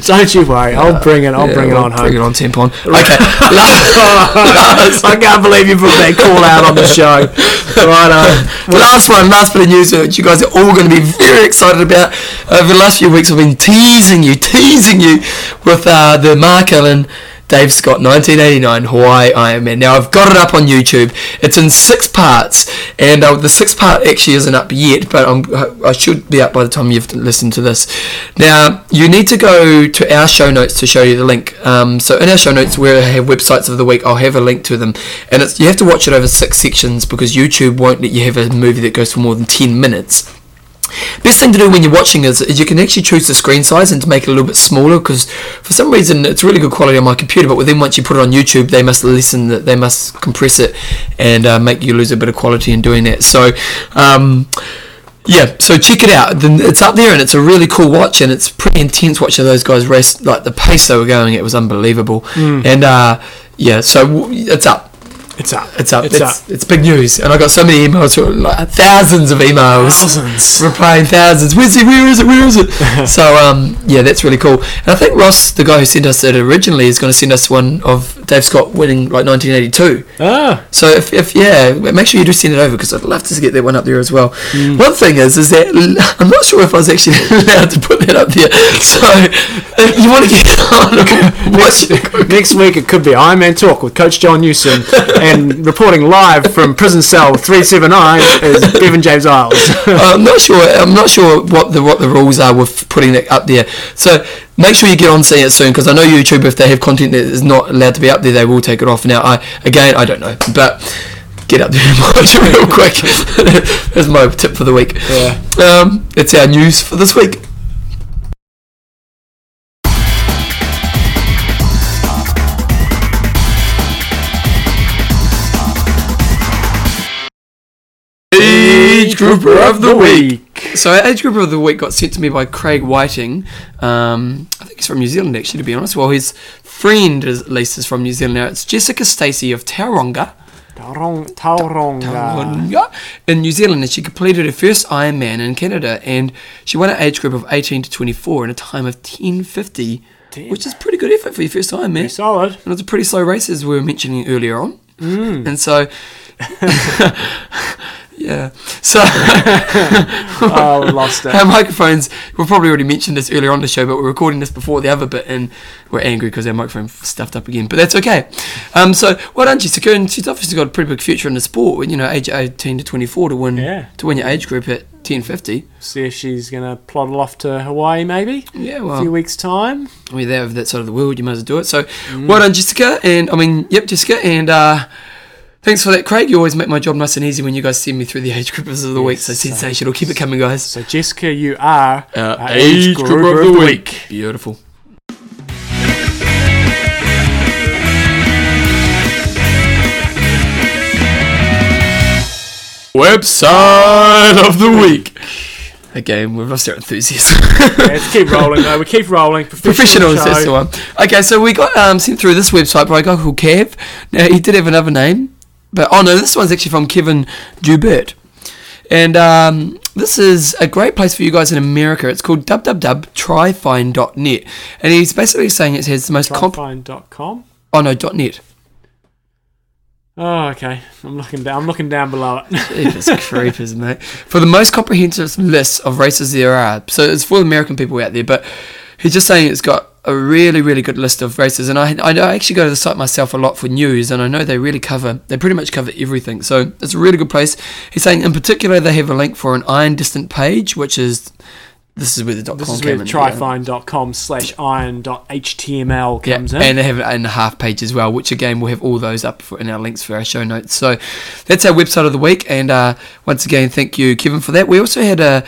Don't you worry. I'll bring it. I'll Yeah, bring it on Bring it home. on tampon. Okay. last, I can't believe you put that call out on the show. Right, uh, the last one, last bit of news which you guys are all going to be very excited about. Over the last few weeks, I've been teasing you, teasing you with uh, the Mark Allen. Dave Scott 1989 Hawaii Ironman. Now I've got it up on YouTube. It's in six parts, and uh, the sixth part actually isn't up yet, but I'm, I should be up by the time you've listened to this. Now you need to go to our show notes to show you the link. Um, so in our show notes, where I have websites of the week, I'll have a link to them, and it's you have to watch it over six sections because YouTube won't let you have a movie that goes for more than ten minutes. Best thing to do when you're watching is, is you can actually choose the screen size and to make it a little bit smaller because for some reason it's really good quality on my computer, but then once you put it on YouTube, they must lessen that, they must compress it and uh, make you lose a bit of quality in doing that. So. Um, yeah, so check it out. It's up there and it's a really cool watch and it's pretty intense watching those guys race. Like the pace they were going, it was unbelievable. And uh, yeah, so it's up. It's up. It's up. It's, It's, up. it's big news, and I got so many emails, like thousands of emails, Thousands. replying thousands. Where's it? Where is it? Where is it? so um, yeah, that's really cool. And I think Ross, the guy who sent us it originally, is going to send us one of Dave Scott winning like 1982. Ah, So if, if yeah, make sure you do send it over because I'd love to get that one up there as well. One thing is, is that I'm not sure if I was actually allowed to put that up there. So if you want to get on, what's next week it could be Iron Man Talk with Coach John Newsom, and reporting live from prison cell 379 is Bevan James Eyles. I'm not sure. I'm not sure what the what the rules are with putting it up there. So make sure you get on seeing it soon because I know YouTube if they have content that is not allowed to be up there, they will take it off. Now, I again, I don't know, but get up there and watch it real quick. That's my tip for the week. Yeah. Um, it's our news for this week. Age grouper of the week. So our age group of the week got sent to me by Craig Whiting. Um, I think he's from New Zealand, actually, to be honest. Well, his friend, is, at least, is from New Zealand. Now, it's Jessica Stacey of Tauranga. Taurong, Taurong. Tauranga in New Zealand, and she completed her first Ironman in Canada, and she won an age group of 18 to 24 in a time of 10:50, Damn. which is pretty good effort for your first Ironman. Solid. And it's a pretty slow race, as we were mentioning earlier on. Mm. And so, yeah. So, Oh, we lost it. our microphones, we've probably already mentioned this earlier on the show, but we're recording this before the other bit, and we're angry because our microphone stuffed up again. But that's okay. Um, so, well done, Jessica. And she's obviously got a pretty big future in the sport, you know, age 18 to 24 to win, Yeah. to win your age group at 1050. See if she's going to ploddle off to Hawaii maybe Yeah, well, a few weeks' time. we're there over that side of the world, you might as well do it. So, well done, Jessica. And I mean, yep, Jessica. And uh, thanks for that, Craig. You always make my job nice and easy when you guys send me through the age groupers of the week. So, Yes, so- sensational. Keep it coming, guys. So, Jessica, you are Uh, our age group of the week. Beautiful. Website of the week. Again, we've lost our enthusiasm. Yeah, let's keep rolling, though. We keep rolling. Professional Professionals, show. that's the one. Okay, so we got um, sent through this website by a guy called Kev. Now, he did have another name, but oh no, this one's actually from Kevin Dubert. And um, this is a great place for you guys in America. It's called www.trifind.net. And he's basically saying it has the most comp. Trifind.com. Oh no, .net. Oh, okay. I'm looking down. I'm looking down below it. Jeepers creepers, mate. For the most comprehensive list of races there are. So it's for American people out there, but he's just saying it's got a really, really good list of races. And I, I actually go to the site myself a lot for news, and I know they really cover, they pretty much cover everything. So it's a really good place. He's saying in particular they have a link for an iron distant page, which is, this is where the dot This com is where yeah. trifind.com slash iron.html Yeah, comes in. and they have it in the half page as well, which again we'll have all those up for, in our links for our show notes. So that's our website of the week, and uh, once again, thank you, Kevin, for that. We also had a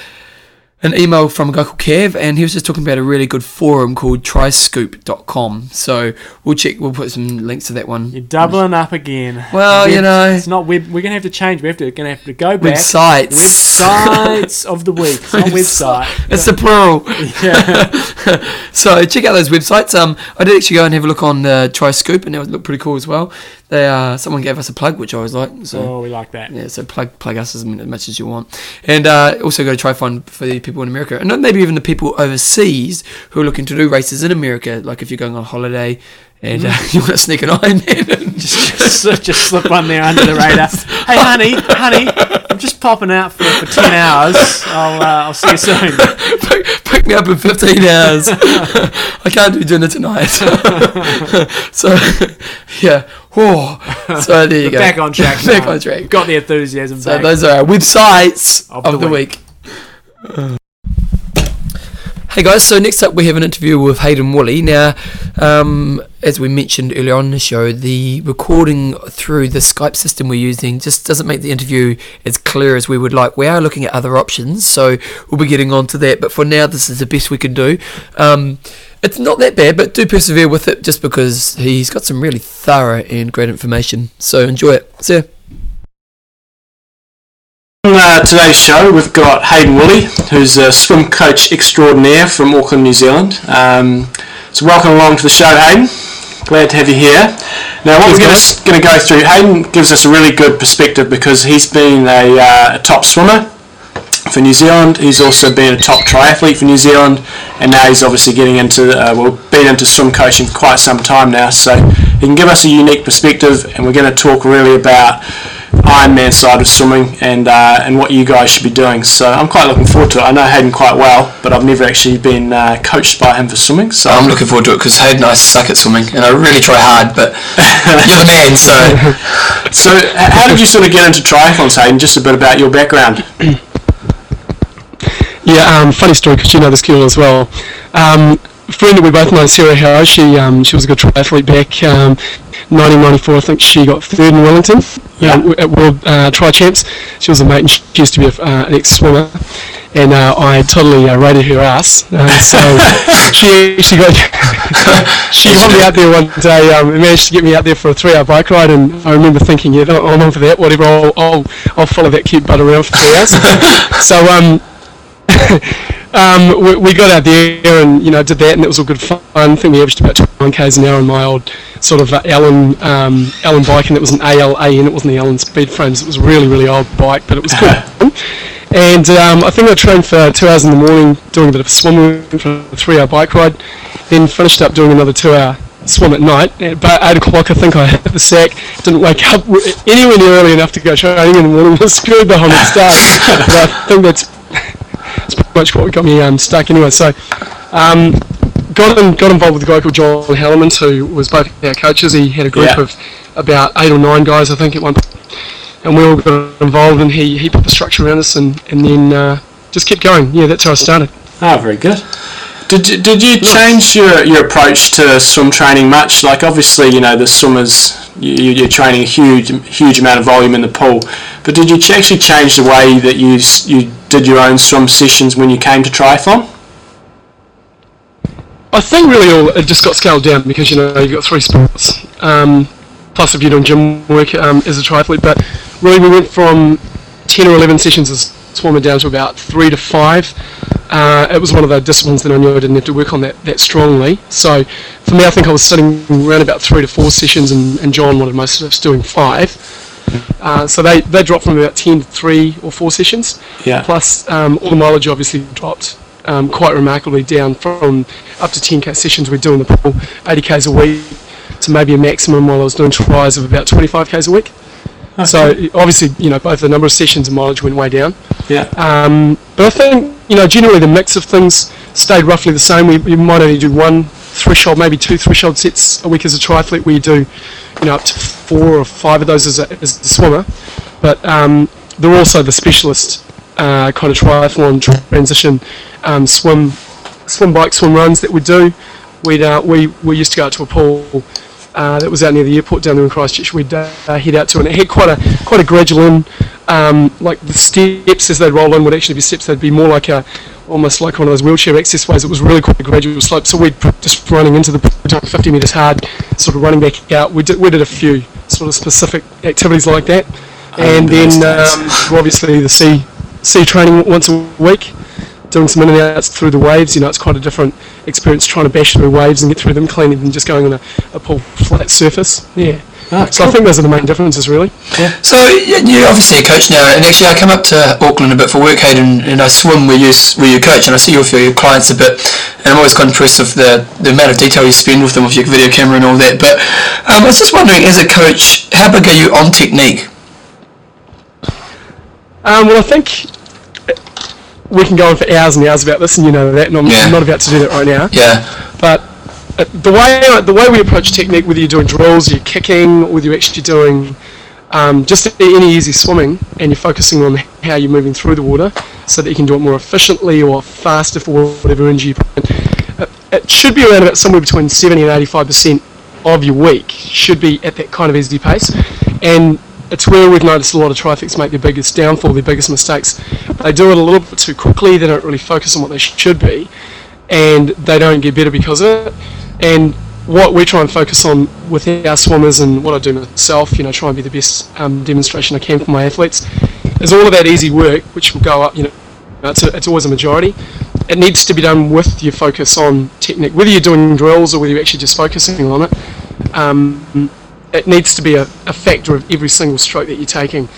an email from a guy called Kev, and he was just talking about a really good forum called tryscoop.com. So we'll check, we'll put some links to that one. You're doubling up again. Well, you know. it's not web. We're gonna have to change. We have to gonna have to go back. Websites. Websites of the week. It's not website. It's the plural. Yeah. so check out those websites. Um, I did actually go and have a look on uh, TryScoop, and it looked pretty cool as well. They uh, someone gave us a plug, which I always like. So oh, we like that. Yeah, so plug plug us as much as you want, and uh, also go to try find for the people in America, and maybe even the people overseas who are looking to do races in America. Like if you're going on holiday and uh, you want to sneak an eye in and just, just, just slip one there under the radar. Hey, honey, honey, I'm just popping out for, for 10 hours. I'll, uh, I'll see you soon. pick, pick me up in 15 hours. I can't do dinner tonight. so yeah, whoa. So there you go. Back on track. Back now. on track. Got the enthusiasm So back. those are our websites Of of, the the, week. Hey guys, so next up we have an interview with Hayden Woolley. Now, um, as we mentioned earlier on the show, the recording through the Skype system we're using just doesn't make the interview as clear as we would like. We are looking at other options, so we'll be getting on to that. But for now, this is the best we can do. Um, it's not that bad, but do persevere with it just because he's got some really thorough and great information. So enjoy it. See ya. On uh, today's show, we've got Hayden Woolley, who's a swim coach extraordinaire from Auckland, New Zealand. Um, so welcome along to the show, Hayden. Glad to have you here. Now, what Cheers, we're going to go through, Hayden gives us a really good perspective because he's been a, uh, a top swimmer for New Zealand. He's also been a top triathlete for New Zealand, and now he's obviously getting into uh, well, been into swim coaching for quite some time now. So he can give us a unique perspective, and we're going to talk really about Ironman side of swimming and uh, and what you guys should be doing. So I'm quite looking forward to it. I know Hayden quite well, but I've never actually been uh, coached by him for swimming. So I'm looking forward to it because Hayden and I suck at swimming, and I really try hard. But you're the man, so So, how did you sort of get into triathlons, Hayden? Just a bit about your background. Yeah, um, funny story because you know this girl as well. Um, a friend that we both know, Sarah Harrow, she um, she was a good triathlete back um, 1994. I think she got third in Wellington Yeah. uh, at World uh, Tri Champs. She was a mate and she used to be a, uh, an ex-swimmer. And uh, I totally uh, rated her ass. Uh, so she actually got she got me out there one day um, and managed to get me out there for a three-hour bike ride. And I remember thinking, yeah, I'm on for that. Whatever, I'll I'll, I'll follow that cute butt around for three hours. so um, um, we, we got out there and you know did that and it was all good fun. I think we averaged about 21 k's an hour on my old sort of uh, Allen um, Allen bike and it was an ALA and it wasn't the Allen speed frames. It was a really really old bike, but it was good. and um, I think I trained for two hours in the morning doing a bit of swimming for a three-hour bike ride, then finished up doing another two-hour swim at night. At about eight o'clock, I think I hit the sack. Didn't wake up anywhere near early enough to go training in the morning. Was screwed the whole next day. but I think that's that's pretty much what got me um, stuck anyway. So, um, got in, got involved with a guy called John Halleman, who was both our coaches. He had a group Yeah. of about eight or nine guys, I think, at one point, and we all got involved. And he, he put the structure around us, and and then uh, just kept going. Yeah, that's how I started. Ah, very good. Did you, did you change your, your approach to swim training much? Like obviously, you know, the swimmers, you- you're training a huge huge amount of volume in the pool, but did you actually change the way that you you did your own swim sessions when you came to triathlon? I think really all it just got scaled down because you know you've got three sports. Um, plus, if you're doing gym work um, as a triathlete, but really we went from ten or eleven sessions as swimmer down to about three to five. Uh, it was one of the disciplines that I knew I didn't have to work on that, that strongly. So for me, I think I was sitting around about three to four sessions, and, and John wanted most of us doing five. Uh, so they, they dropped from about 10 to 3 or 4 sessions. Yeah. Plus, um, all the mileage obviously dropped um, quite remarkably down from up to 10k sessions we'd doing the pool, 80k's a week, to maybe a maximum while I was doing tries of about 25k's a week. So obviously, you know, both the number of sessions and mileage went way down. Yeah. Um, but I think, you know, generally the mix of things stayed roughly the same. We, we might only do one threshold, maybe two threshold sets a week as a triathlete where you do, you know, up to four or five of those as a, as a swimmer. But um, there are also the specialist uh, kind of triathlon transition um, swim, swim bike, swim runs that we do. We'd, uh, we, we used to go out to a pool uh, that was out near the airport down there in Christchurch. We'd uh, head out to, and it had quite a quite a gradual in. Um, like the steps as they'd roll in would actually be steps. They'd be more like a almost like one of those wheelchair access ways. It was really quite a gradual slope. So we'd just running into the doing 50 metres hard, sort of running back out. We did we did a few sort of specific activities like that, and then um, obviously the sea sea training once a week doing some in and outs through the waves. You know, it's quite a different experience trying to bash through waves and get through them cleaner than just going on a, a pool flat surface. Yeah. Ah, So I think those are the main differences, really. Yeah. So you're obviously a coach now, and actually I come up to Auckland a bit for work, Hayden, and I swim where you s- where you coach, and I see you with your clients a bit, and I'm always quite impressed with the, the amount of detail you spend with them with your video camera and all that. But um, I was just wondering, as a coach, how big are you on technique? Um, well, I think we can go on for hours and hours about this, and you know that, and I'm, Yeah. Not about to do that right now. Yeah, But the way the way we approach technique, whether you're doing drills, you're kicking, whether you're actually doing um, just any easy swimming, and you're focusing on how you're moving through the water, so that you can do it more efficiently or faster for whatever energy you put in. Uh, It should be around about somewhere between 70 and 85 percent of your week should be at that kind of easy pace, and it's where we've noticed a lot of triathletes make their biggest downfall, their biggest mistakes. They do it a little bit too quickly. They don't really focus on what they should be, and they don't get better because of it. And what we try and focus on with our swimmers and what I do myself, you know, try and be the best um, demonstration I can for my athletes, is all of that easy work, which will go up, you know, it's, a, it's always a majority. It needs to be done with your focus on technique, whether you're doing drills or whether you're actually just focusing on it. um, it needs to be a, a factor of every single stroke that you're taking.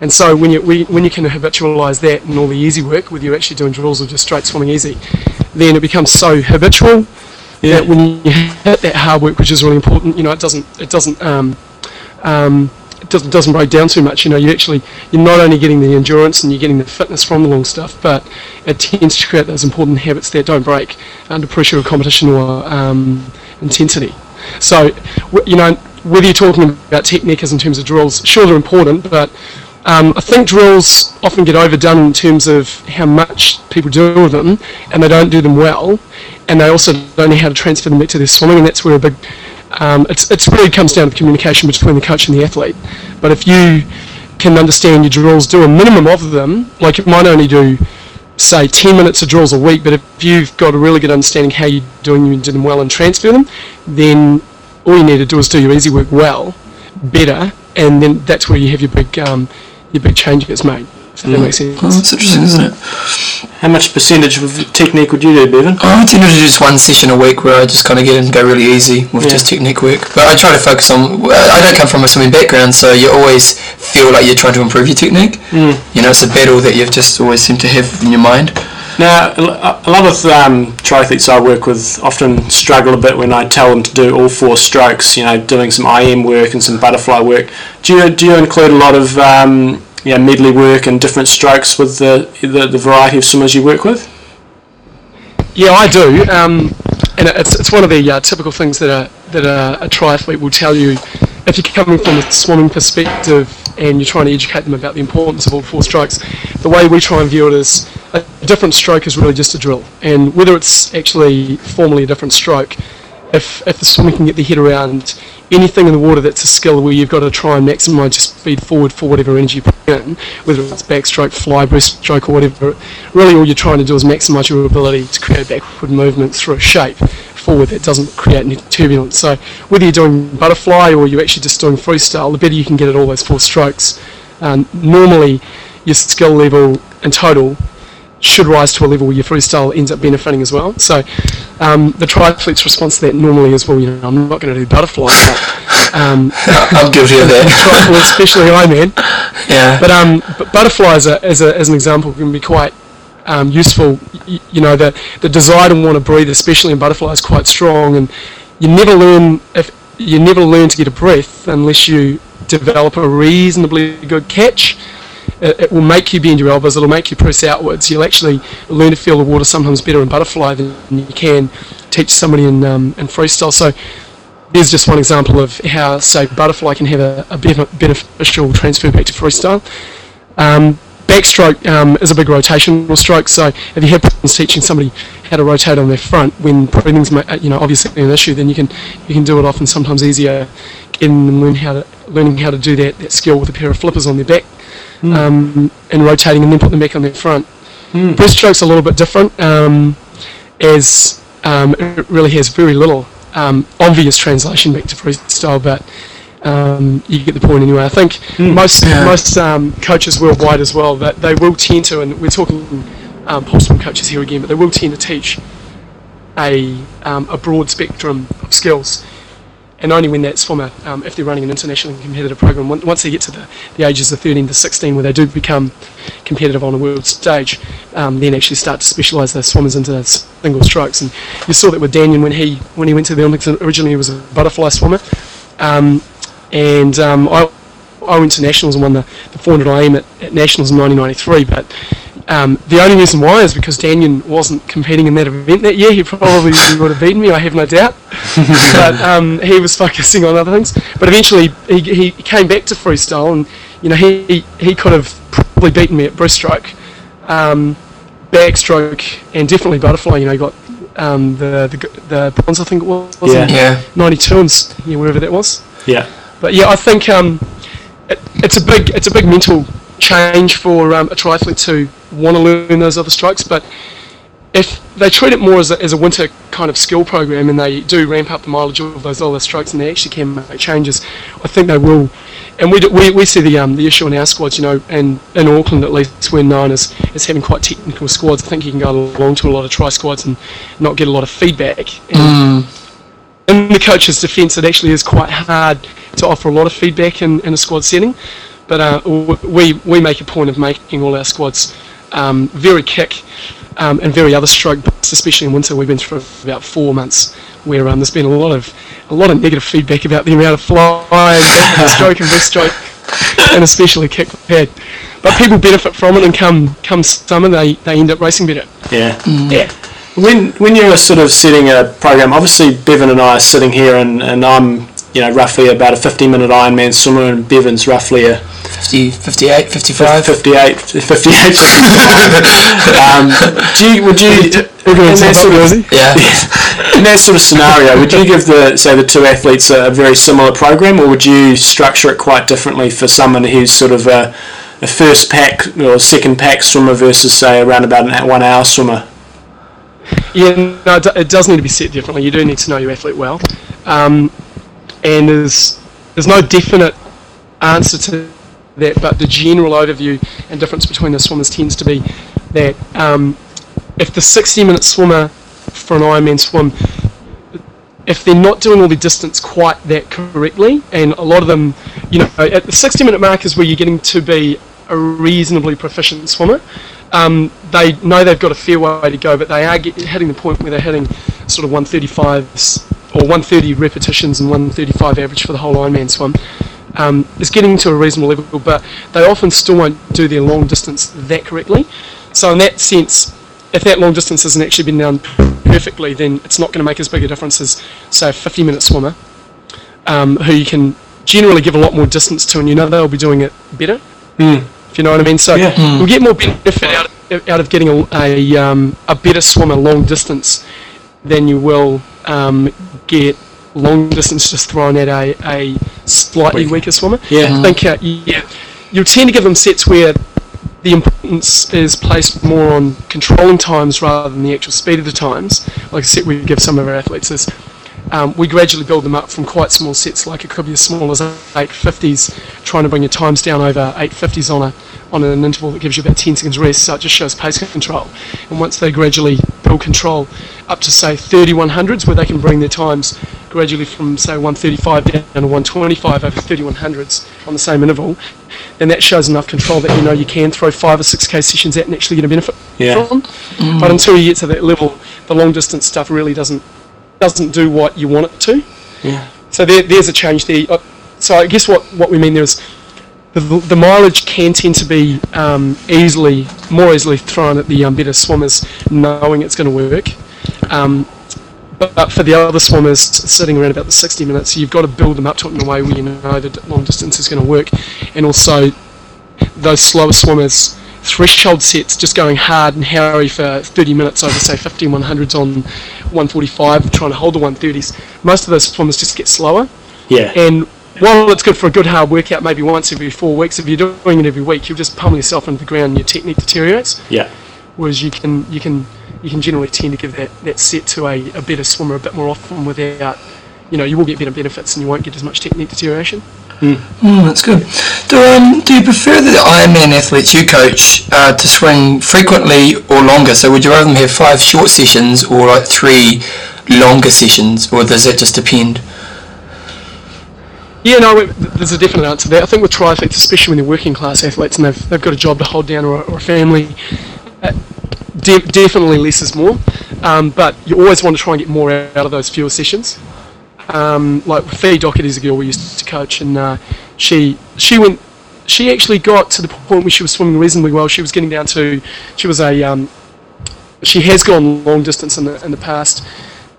And so when you when you can habitualise that and all the easy work, whether you're actually doing drills or just straight swimming easy, then it becomes so habitual Yeah. that when you hit that hard work, which is really important, you know, it doesn't it doesn't um, um, it doesn't doesn't break down too much. You know, you actually you're not only getting the endurance and you're getting the fitness from the long stuff, but it tends to create those important habits that don't break under pressure of competition or um, intensity. So, you know, whether you're talking about technique as in terms of drills, sure they're important, but um, I think drills often get overdone in terms of how much people do with them, and they don't do them well, and they also don't know how to transfer them back to their swimming, and that's where a big um, it's, really comes down to the communication between the coach and the athlete. But if you can understand your drills, do a minimum of them, like you might only do, say, 10 minutes of drills a week, but if you've got a really good understanding how you're doing them, do them well and transfer them, then all you need to do is do your easy work well, better, and then that's where you have your big, um, your big change gets made. If that makes sense. Oh, that's interesting, isn't it? How much percentage of technique would you do, Bevan? I tend to do just one session a week where I just kind of get in and go really easy with Yeah. just technique work. But I try to focus on. I don't come from a swimming background, so you always feel like you're trying to improve your technique. Mm. You know, it's a battle that you've just always seem to have in your mind. Now, a lot of um, triathletes I work with often struggle a bit when I tell them to do all four strokes. You know, doing some IM work and some butterfly work. Do you do you include a lot of um, yeah medley work and different strokes with the, the the variety of swimmers you work with? Yeah, I do, um, and it's, it's one of the uh, typical things that a that a, a triathlete will tell you if you're coming from a swimming perspective and you're trying to educate them about the importance of all four strokes. The way we try and view it is a different stroke is really just a drill, and whether it's actually formally a different stroke, if if the swimmer can get their head around anything in the water that's a skill where you've got to try and maximise your speed forward for whatever energy you put in, whether it's backstroke, fly, breaststroke, or whatever. Really, all you're trying to do is maximise your ability to create backward movement through a shape forward that doesn't create any turbulence. So whether you're doing butterfly or you're actually just doing freestyle, the better you can get at all those four strokes. Um, normally, your skill level in total should rise to a level where your freestyle ends up benefiting as well. So um, the triathlete's response to that normally is, well, you know, I'm not going to do butterfly, but, um, I'm guilty of that. especially Ironman. yeah. But um, but butterfly as, a, as, a, as an example can be quite um, useful. Y- you know, the the desire to want to breathe, especially in butterfly, is quite strong, and you never learn if you never learn to get a breath unless you develop a reasonably good catch. It, it will make you bend your elbows. It'll make you press outwards. You'll actually learn to feel the water sometimes better in butterfly than you can teach somebody in um, in freestyle. So there's just one example of how, say, butterfly can have a, a benef- beneficial transfer back to freestyle. Um, backstroke um, is a big rotational stroke, so if you have problems teaching somebody how to rotate on their front when breathing's uh, you know obviously an issue, then you can you can do it often sometimes easier in how to learning how to do that, that skill with a pair of flippers on their back um, and rotating and then put them back on their front. Breaststroke's a little bit different, um, as um, it really has very little um, obvious translation back to freestyle, but um, you get the point anyway. I think most Yeah. most um, coaches worldwide as well that they will tend to, and we're talking um, pole coaches here again, but they will tend to teach a um, a broad spectrum of skills, and only when that's from a um, if they're running an internationally competitive program. Once they get to the, the ages of 13 to 16, where they do become competitive on a world stage, um, then actually start to specialise those swimmers into single strokes. And you saw that with Danyon when he when he went to the Olympics. Originally, he was a butterfly swimmer, um, and um, I I went to nationals and won the, the 400 IM at, at nationals in 1993. But um, the only reason why is because Danyon wasn't competing in that event that year. He probably would have beaten me, I have no doubt. but um, he was focusing on other things. But eventually, he, he came back to freestyle, and you know he he could have probably beaten me at breaststroke, um, backstroke, and definitely butterfly. You know, he got um, the, the the bronze, I think it was, Yeah. in Yeah. 92 and yeah, whatever that was. Yeah. But yeah, I think um, it, it's a big it's a big mental change for um, a triathlete to want to learn those other strokes. But if they treat it more as a, as a winter kind of skill program and they do ramp up the mileage of those other strokes and they actually can make changes, I think they will. And we, do, we, we see the um, the issue in our squads, you know, and in Auckland at least, we're known as, as having quite technical squads. I think you can go along to a lot of tri squads and not get a lot of feedback. And in the coach's defence, it actually is quite hard to offer a lot of feedback in, in a squad setting. But uh, we we make a point of making all our squads um, very kick um, and very other stroke based, especially in winter. We've been through about four months where um, there's been a lot of a lot of negative feedback about the amount of fly and stroke and breaststroke, and especially kick we've. But people benefit from it, and come come summer, they, they end up racing better. Yeah. Yeah. When when you're sort of setting a program, obviously Bevan and I are sitting here, and, and I'm you know roughly about a 50 minute Ironman swimmer, and Bevan's roughly a 50, 58, 55. 58, 58, 55. um, do you, would you, in that, sort of, Yeah. in that sort of scenario, would you give the say the two athletes a, a very similar program, or would you structure it quite differently for someone who's sort of a, a first pack or second pack swimmer versus say around about an one hour swimmer? Yeah, no, it, it does need to be set differently. You do need to know your athlete well, um, and there's there's no definite answer to that, but the general overview and difference between the swimmers tends to be that um, if the 60 minute swimmer for an Ironman swim, if they're not doing all the distance quite that correctly, and a lot of them, you know, at the 60 minute mark is where you're getting to be a reasonably proficient swimmer. Um, they know they've got a fair way to go, but they are get, hitting the point where they're hitting sort of 135s or 130 repetitions and 135 average for the whole Ironman swim. Um, it's getting to a reasonable level, but they often still won't do their long distance that correctly. So in that sense, if that long distance hasn't actually been done perfectly, then it's not going to make as big a difference as, say, a 50 minute swimmer, um, who you can generally give a lot more distance to, and you know they'll be doing it better. If you know what I mean. So Yeah. you'll get more benefit out of, out of getting a, a, um, a better swimmer long distance than you will um, get long distance just thrown at a, a slightly Weak. weaker swimmer. Yeah. I think uh, yeah, you tend to give them sets where the importance is placed more on controlling times rather than the actual speed of the times. Like a set we give some of our athletes is um, we gradually build them up from quite small sets, like it could be as small as 850s, trying to bring your times down over 850s on a on an interval that gives you about 10 seconds rest, so it just shows pace control. And once they gradually build control up to say 3100s, where they can bring their times gradually from say 135 down to 125 over 3100s on the same interval, then that shows enough control that you know you can throw five or six k sessions out and actually get a benefit Yeah. from. But until you get to that level, the long distance stuff really doesn't doesn't do what you want it to. Yeah. So there, there's a change there. Uh, So I guess what, what we mean there is the, the mileage can tend to be um, easily, more easily thrown at the um, better swimmers, knowing it's going to work. Um, but, but for the other swimmers sitting around about the 60 minutes, you've got to build them up to it in a way where you know that long distance is going to work, and also those slower swimmers threshold sets just going hard and harry for 30 minutes over say 15 100s on 145 trying to hold the 130s most of those swimmers just get slower Yeah. and while it's good for a good hard workout maybe once every four weeks if you're doing it every week you'll just pummel yourself into the ground and your technique deteriorates Yeah. whereas you can you can you can generally tend to give that, that set to a, a better swimmer a bit more often without you know you will get better benefits and you won't get as much technique deterioration Mm, that's good. Do um do you prefer the Ironman athletes you coach uh, to swing frequently or longer? So would you rather them have five short sessions or like three longer sessions, or does that just depend? Yeah, no, there's a definite answer there. I think with triathletes, especially when they're working class athletes and they've, they've got a job to hold down or, or a family, uh, de- definitely less is more. Um, but you always want to try and get more out of those fewer sessions. Um, like Fee Docherty is a girl we used to coach, and uh, she she went. She actually got to the point where she was swimming reasonably well. She was getting down to. She was a. Um, she has gone long distance in the in the past.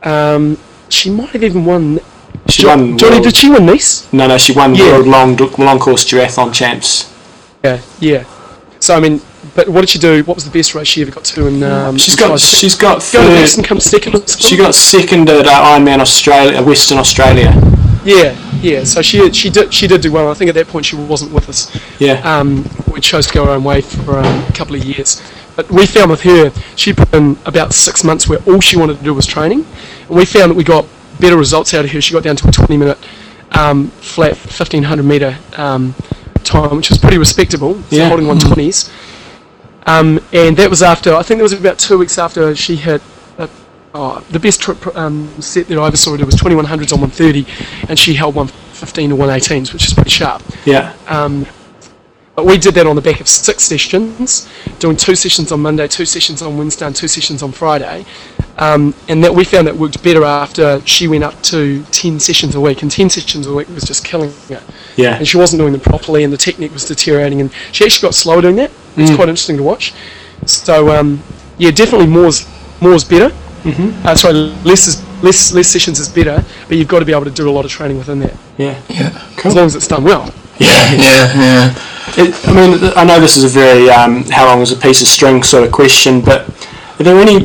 Um, she might have even won. She Jo- won. Johnny, world- did she win Nice? No, no, she won Yeah. world long long course duathlon champs. Yeah, yeah. So I mean, but what did she do? What was the best race she ever got to? And um, She's got she's got go to next and come second. she got second at uh, Ironman Australia, Western Australia. yeah, yeah. So she she did she did do well. I think at that point she wasn't with us. Yeah. Um, we chose to go our own way for um, a couple of years. But we found with her, she put in about six months where all she wanted to do was training, and we found that we got better results out of her. She got down to a 20 minute um, flat 1500 meter um, time, which was pretty respectable. So Yeah. holding 120s. Um, and that was after I think that was about two weeks after she hit a oh, the best trip um, set that I ever saw her do was 2100s on 130, and she held 115 to 118s, which is pretty sharp. Yeah. Um, but we did that on the back of six sessions, doing two sessions on Monday, two sessions on Wednesday, and two sessions on Friday. Um, and that we found that worked better after she went up to 10 sessions a week, and 10 sessions a week was just killing her. Yeah. And she wasn't doing them properly, and the technique was deteriorating, and she actually got slower doing that. It's quite interesting to watch. So, um, yeah, definitely more's, more's better. Mm-hmm. Uh, sorry, less, is, less, less sessions is better, but you've got to be able to do a lot of training within that, Yeah. Yeah. as long as it's done well. Yeah. Yeah, yeah. It, I mean, I know this is a very um, how long is a piece of string sort of question, but are there any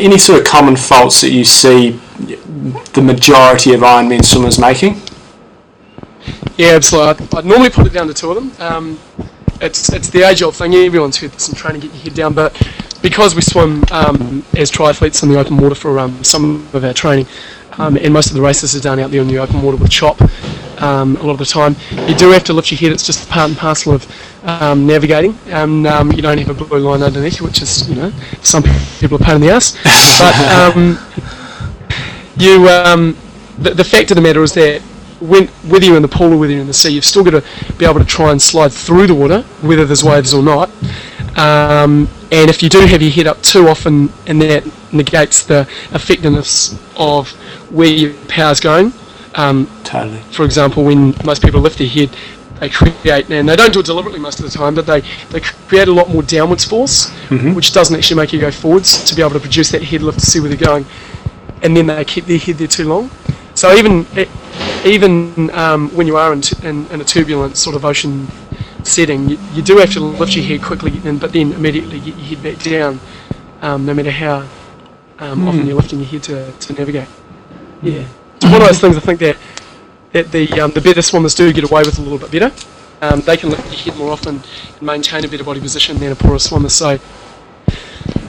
any sort of common faults that you see the majority of Ironman swimmers making? Yeah, absolutely. I'd, I'd normally put it down to two of them. Um, it's it's the age old thing. Everyone's heard this in to get your head down. But because we swim um, as triathletes in the open water for um, some of our training, um, and most of the races are done out there in the open water with chop. Um, a lot of the time, you do have to lift your head. It's just part and parcel of um, navigating. And you don't have a blue line underneath you, which is you know some people are pain in the ass. But you the, the fact of the matter is that when, whether you're in the pool or whether you're in the sea, you've still got to be able to try and slide through the water, whether there's waves or not. Um, and if you do have your head up too often, and that negates the effectiveness of where your power's going. Um, Totally. for example, when most people lift their head, they create, and they don't do it deliberately most of the time, but they, they create a lot more downwards force, which doesn't actually make you go forwards to be able to produce that head lift to see where they're going. And then they keep their head there too long. So even even um, when you are in, t- in, in a turbulent sort of ocean setting, you, you do have to lift your head quickly, and, but then immediately get your head back down, um, no matter how um, often you're lifting your head to, to navigate. Yeah, it's one of those things I think that that the um, the better swimmers do get away with a little bit better. Um, they can lift your head more often and maintain a better body position than a poorer swimmer. So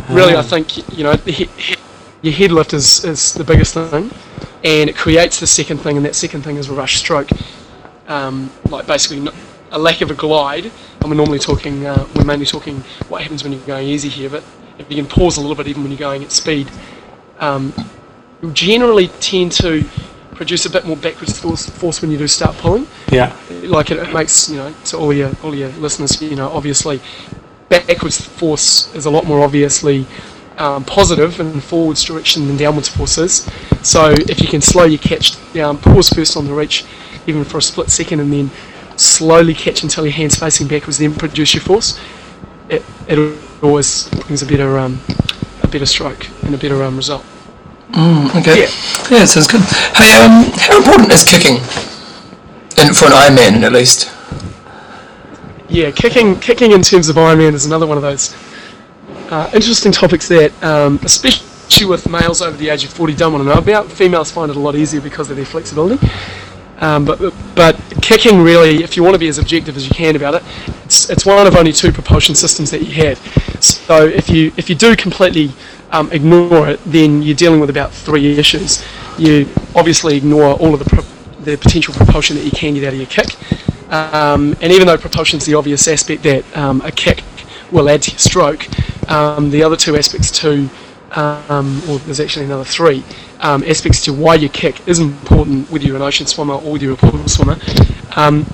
really, I think you know the he, he, your head lift is, is the biggest thing, and it creates the second thing, and that second thing is a rush stroke. Um, like basically a lack of a glide. And we're normally talking, uh, we're mainly talking what happens when you're going easy here, but if you can pause a little bit even when you're going at speed, um, you'll generally tend to produce a bit more backwards force, force when you do start pulling Yeah. like it, it makes you know to all your all your listeners you know obviously backwards force is a lot more obviously um, positive in forwards direction than downwards force is so if you can slow your catch down pause first on the reach even for a split second and then slowly catch until your hands facing backwards then produce your force it, it always brings a better um, a better stroke and a better um, result Okay. Yeah. Yeah, sounds good. Hey, um, how important is kicking? And for an Ironman, at least. Yeah, kicking kicking in terms of Ironman is another one of those uh, interesting topics that, um, especially with males over the age of 40, don't want to know about. Females find it a lot easier because of their flexibility. Um, but but kicking really, if you want to be as objective as you can about it, it's, it's one of only two propulsion systems that you have. So if you if you do completely um, ignore it, then you're dealing with about three issues. You obviously ignore all of the pro- the potential propulsion that you can get out of your kick, um, and even though propulsion is the obvious aspect that um, a kick will add to your stroke, um, the other two aspects to um, or there's actually another three um, aspects to why your kick is important, whether you're an ocean swimmer or whether you're a pool swimmer. Um,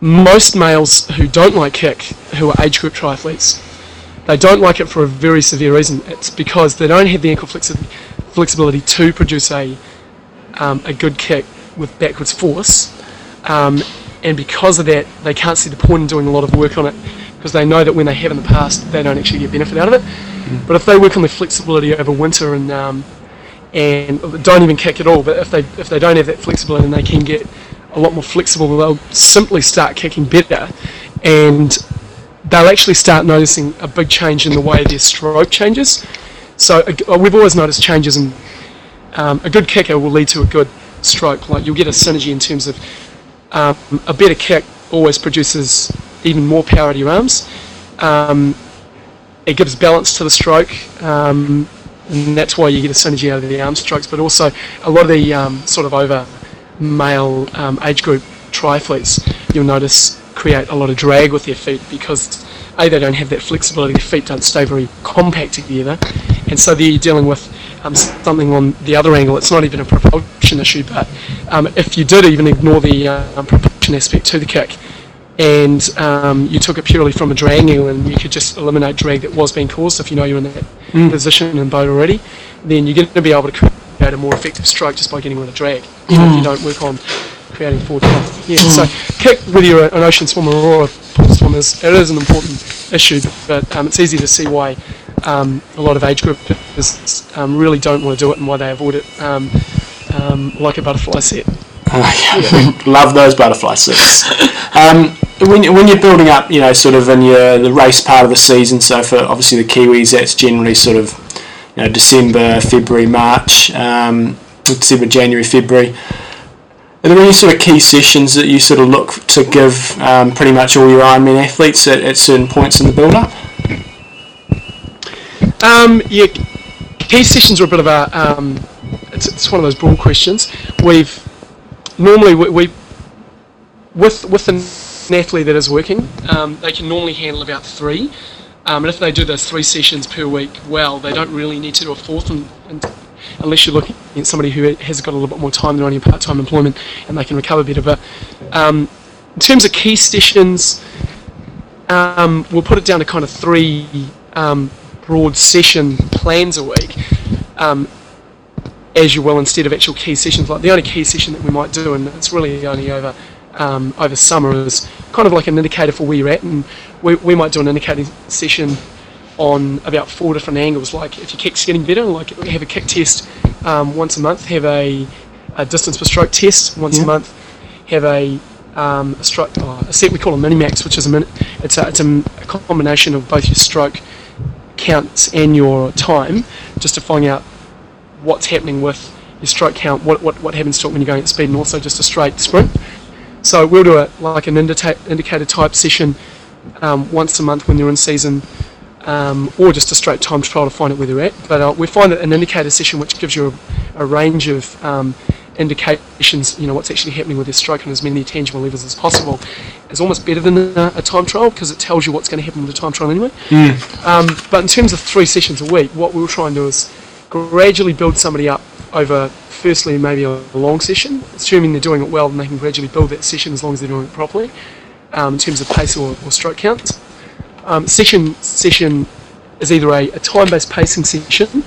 most males who don't like kick, who are age group triathletes, they don't like it for a very severe reason. It's because they don't have the ankle flexi- flexibility to produce a um, a good kick with backwards force, um, and because of that, they can't see the point in doing a lot of work on it because they know that when they have in the past, they don't actually get benefit out of it. But if they work on their flexibility over winter and um, and don't even kick at all, but if they if they don't have that flexibility and they can get a lot more flexible, they'll simply start kicking better, and they'll actually start noticing a big change in the way their stroke changes. So uh, we've always noticed changes in um, a good kicker will lead to a good stroke. Like you'll get a synergy in terms of um, a better kick always produces even more power to your arms. Um, it gives balance to the stroke, um, and that's why you get a synergy out of the arm strokes. But also, a lot of the um, sort of over male um, age group triathletes, you'll notice create a lot of drag with their feet because a they don't have that flexibility. Their feet don't stay very compact together, and so they're dealing with um, something on the other angle. It's not even a propulsion issue, but um, if you did even ignore the uh, propulsion aspect to the kick, and um, you took it purely from a drag angle, and you could just eliminate drag that was being caused if you know you're in that position in boat already, then you're going to be able to create a more effective stroke just by getting rid of drag. Even if you don't work on creating forward thrust. Yeah, so kick whether you're an ocean swimmer or a pool swimmer, it is an important issue, but um, it's easy to see why um, a lot of age groupers um, really don't want to do it and why they avoid it um, um, like a butterfly set. Love those butterfly suits. when, when you're building up, you know, sort of in your the race part of the season. So for obviously the Kiwis, that's generally sort of you know December, February, March, um, December, January, February. Are there any sort of key sessions that you sort of look to give um, pretty much all your Ironman athletes at, at certain points in the build up? Um, yeah, key sessions are a bit of a. Um, it's, it's one of those broad questions. We've normally we, we with with athlete that is working, um, they can normally handle about three. Um, and if they do those three sessions per week well, they don't really need to do a fourth, and, and unless you're looking at somebody who has got a little bit more time than only part-time employment, and they can recover better. But um, in terms of key sessions, um, we'll put it down to kind of three um, broad session plans a week, um, as you will instead of actual key sessions. Like the only key session that we might do, and it's really only over um, over summer, is kind of like an indicator for where you're at, and we, we might do an indicating session on about four different angles. Like if your kick's getting better, like have a kick test um, once a month, have a, a distance per stroke test once Yeah. a month, have a um, a, stroke, oh, a set we call a mini max, which is a min- it's a, it's a, a combination of both your stroke counts and your time, just to find out what's happening with your stroke count, what, what, what happens to it when you're going at speed, and also just a straight sprint. So we'll do a like an indicate, indicator type session um, once a month when they're in season, um, or just a straight time trial to find out where they're at. But uh, we find that an indicator session, which gives you a, a range of um, indications, you know, what's actually happening with their stroke on as many tangible levels as possible, is almost better than a, a time trial because it tells you what's going to happen with the time trial anyway. Um, but in terms of three sessions a week, what we'll try and do is gradually build somebody up over, firstly, maybe a long session, assuming they're doing it well, then they can gradually build that session as long as they're doing it properly, um, in terms of pace or, or stroke counts. Um, session session is either a, a time-based pacing session,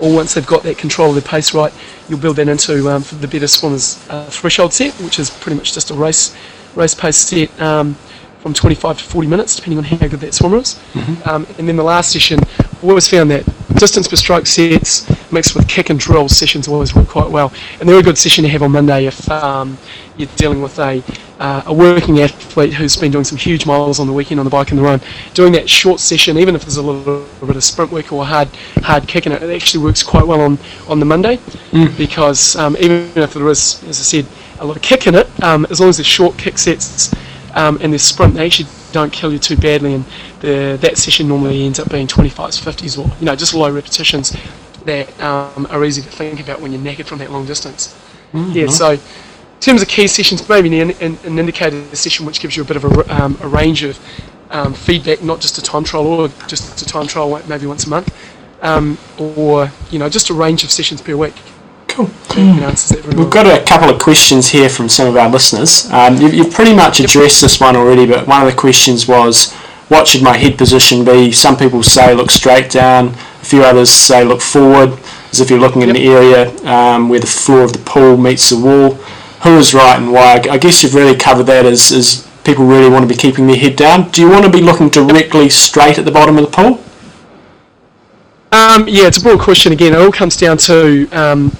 or once they've got that control of their pace right, you'll build that into um, the better swimmers uh, threshold set, which is pretty much just a race race pace set um, from 25 to 40 minutes, depending on how good that swimmer is. Um, and then the last session, we always found that distance per stroke sets mixed with kick and drill sessions always work quite well. And they're a good session to have on Monday if um, you're dealing with a, uh, a working athlete who's been doing some huge miles on the weekend on the bike and the run. Doing that short session, even if there's a little, bit of sprint work or hard hard kick in it, it actually works quite well on, on the Monday because um, even if there is, as I said, a lot of kick in it, um, as long as there's short kick sets um, and there's sprint, they actually don't kill you too badly. And the, that session normally ends up being 25s, 50s, or you know just low repetitions that um, are easy to think about when you're knackered from that long distance. yeah, so in terms of key sessions, maybe an, an, an indicator session which gives you a bit of a, um, a range of um, feedback, not just a time trial or just a time trial maybe once a month, um, or you know just a range of sessions per week. Cool. You know, answers that very We've got a couple of questions here from some of our listeners. Um, you've, you've pretty much addressed this one already, but one of the questions was, what should my head position be? Some people say look straight down. A few others say look forward, as if you're looking in Yep. the area um, where the floor of the pool meets the wall. Who is right and why? I guess you've really covered that as, as people really want to be keeping their head down. Do you want to be looking directly straight at the bottom of the pool? Um, yeah, it's a broad question again. It all comes down to um,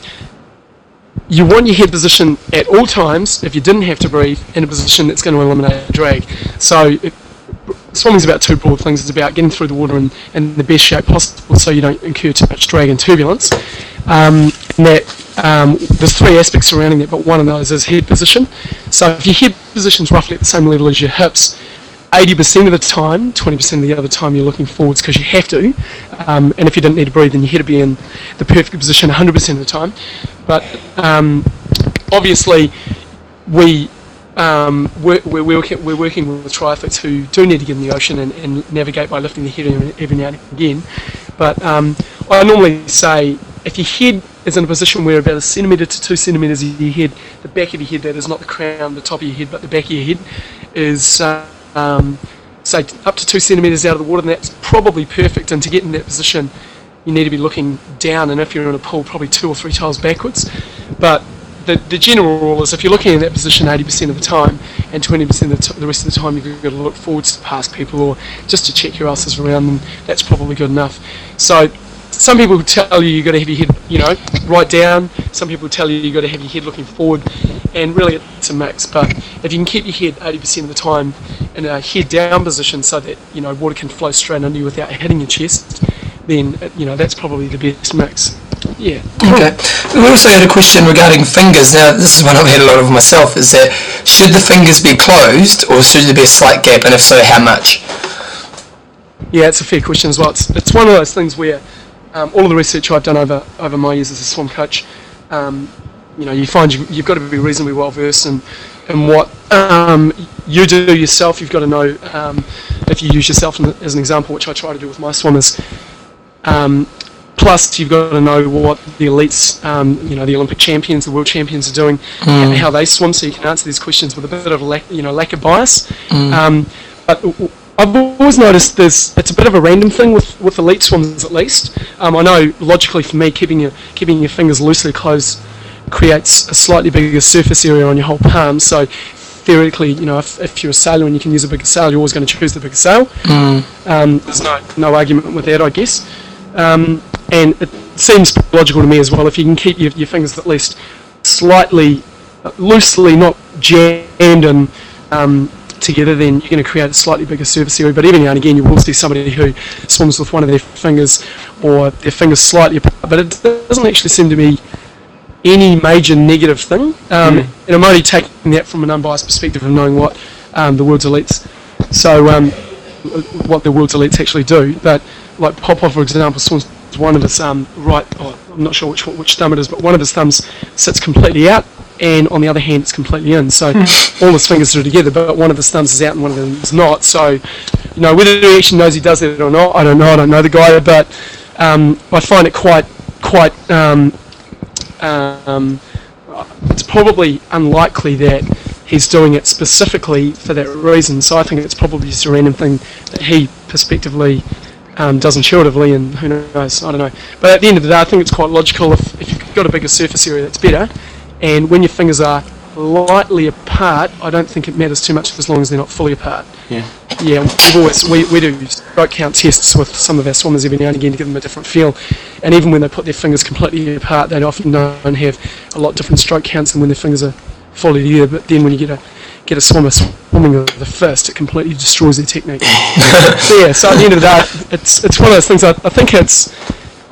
you want your head position at all times, if you didn't have to breathe, in a position that's going to eliminate drag. So, it, swimming's about two broad things. It's about getting through the water in, in the best shape possible so you don't incur too much drag and turbulence. Um, and that um, there's three aspects surrounding that, but one of those is head position. So, if your head position's roughly at the same level as your hips, 80% of the time, 20% of the other time you're looking forwards because you have to. Um, and if you didn't need to breathe, then you had to be in the perfect position 100% of the time. But um, obviously, we um, we're, we're, working, we're working with triathletes who do need to get in the ocean and, and navigate by lifting the head every now and again. But um, I normally say if your head is in a position where about a centimetre to two centimetres of your head, the back of your head, that is not the crown, the top of your head, but the back of your head, is uh, um, say up to two centimetres out of the water, and that's probably perfect. And to get in that position, you need to be looking down, and if you're in a pool, probably two or three tiles backwards. But the, the general rule is if you're looking in that position 80% of the time and 20% of the, t- the rest of the time you've got to look forwards to pass people or just to check your else's around them, that's probably good enough. So some people tell you you've got to have your head, you know, right down. Some people tell you you've got to have your head looking forward. And really it's a mix. But if you can keep your head 80% of the time in a head down position so that, you know, water can flow straight under you without hitting your chest, then, uh, you know, that's probably the best mix. Yeah. Okay. We also had a question regarding fingers. Now, this is one I've had a lot of myself. Is that should the fingers be closed or should there be a slight gap, and if so, how much? Yeah, it's a fair question as well. It's, it's one of those things where um, all of the research I've done over over my years as a swim coach, um, you know, you find you, you've got to be reasonably well versed in, in what um, you do yourself. You've got to know um, if you use yourself as an example, which I try to do with my swimmers. Um, plus, you've got to know what the elites, um, you know, the Olympic champions, the world champions are doing, and how they swim, so you can answer these questions with a bit of lack, you know, lack of bias. Um, but I've always noticed there's it's a bit of a random thing with, with elite swimmers at least. Um, I know logically for me keeping your keeping your fingers loosely closed creates a slightly bigger surface area on your whole palm. So theoretically, you know, if, if you're a sailor and you can use a bigger sail, you're always going to choose the bigger sail. Um, there's no no argument with that, I guess. Um, and it seems logical to me as well. If you can keep your, your fingers at least slightly uh, loosely, not jammed and um, together, then you're going to create a slightly bigger surface area. But every now and again, you will see somebody who swims with one of their fingers or their fingers slightly apart. But it doesn't actually seem to be any major negative thing. Um, And I'm only taking that from an unbiased perspective of knowing what um, the world's elites, so um, what the world's elites actually do. But like Popov, for example, swims with one of his um, right. Oh, I'm not sure which which thumb it is, but one of his thumbs sits completely out, and on the other hand, it's completely in. So all his fingers are together, but one of his thumbs is out and one of them is not. So you know whether he actually knows he does it or not, I don't know. I don't know the guy, but um, I find it quite quite um, um, it's probably unlikely that he's doing it specifically for that reason. So I think it's probably just a random thing that he prospectively um, does intuitively, and who knows? I don't know. But at the end of the day, I think it's quite logical. If, if you've got a bigger surface area, that's better. And when your fingers are lightly apart, I don't think it matters too much as long as they're not fully apart. Yeah. Yeah, we've always we, we do stroke count tests with some of our swimmers every now and again to give them a different feel. And even when they put their fingers completely apart, they often don't have a lot different stroke counts than when their fingers are fully together. But then when you get a get a swimmer swimming with the fist, it completely destroys their technique. so yeah, so at the end of the day, it's it's one of those things. I, I think it's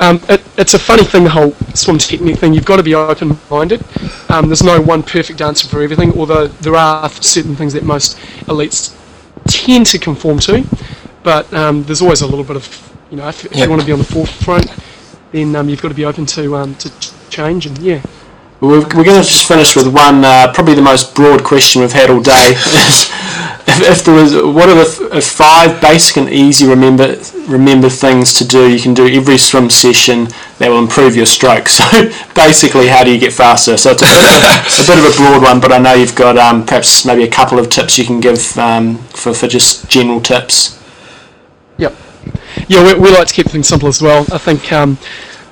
um, it, it's a funny thing, the whole swim technique thing. You've got to be open-minded. Um, there's no one perfect answer for everything, although there are certain things that most elites tend to conform to. But um, there's always a little bit of, you know, if, if Yep. you want to be on the forefront, then um, you've got to be open to um, to change. And yeah, We're, we're going to just finish with one, uh, probably the most broad question we've had all day. if, if there was, what are the f- uh, five basic and easy remember remember things to do you can do every swim session that will improve your stroke? So basically, how do you get faster? So it's a bit of a, a, bit of a broad one, but I know you've got um, perhaps maybe a couple of tips you can give um, for for just general tips. Yep. Yeah, we, we like to keep things simple as well. I think um,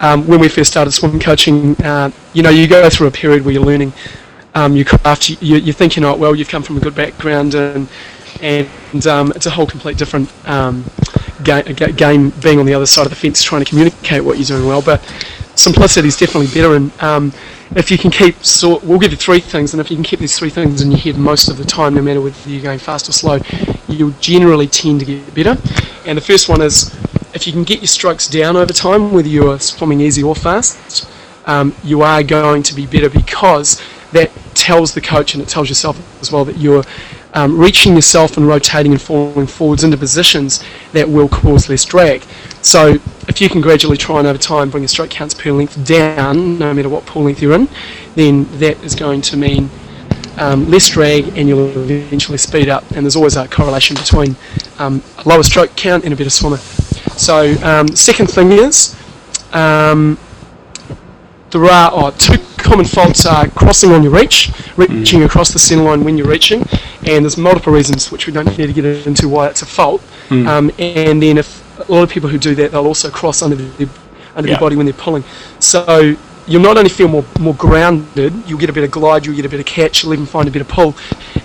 um, when we first started swim coaching, uh, you know, you go through a period where you're learning. Um, you craft. You, you think you know it well. You've come from a good background, and and um, it's a whole complete different um, ga- game. Being on the other side of the fence, trying to communicate what you're doing well, but simplicity is definitely better. And um, if you can keep, so we'll give you three things, and if you can keep these three things in your head most of the time, no matter whether you're going fast or slow, you'll generally tend to get better. And the first one is if you can get your strokes down over time, whether you're swimming easy or fast, um, you are going to be better because that tells the coach and it tells yourself as well that you're um, reaching yourself and rotating and falling forwards into positions that will cause less drag. So if you can gradually try and over time bring your stroke counts per length down, no matter what pool length you're in, then that is going to mean um, less drag and you'll eventually speed up. And there's always a correlation between um, a lower stroke count and a better swimmer. So um, second thing is um, there are oh, two common faults are crossing on your reach, reaching across the centre line when you're reaching, and there's multiple reasons which we don't need to get into why it's a fault. Um, and then if a lot of people who do that, they'll also cross under their under Yeah. their body when they're pulling. So you'll not only feel more more grounded, you'll get a better glide, you'll get a better catch, you'll even find a better pull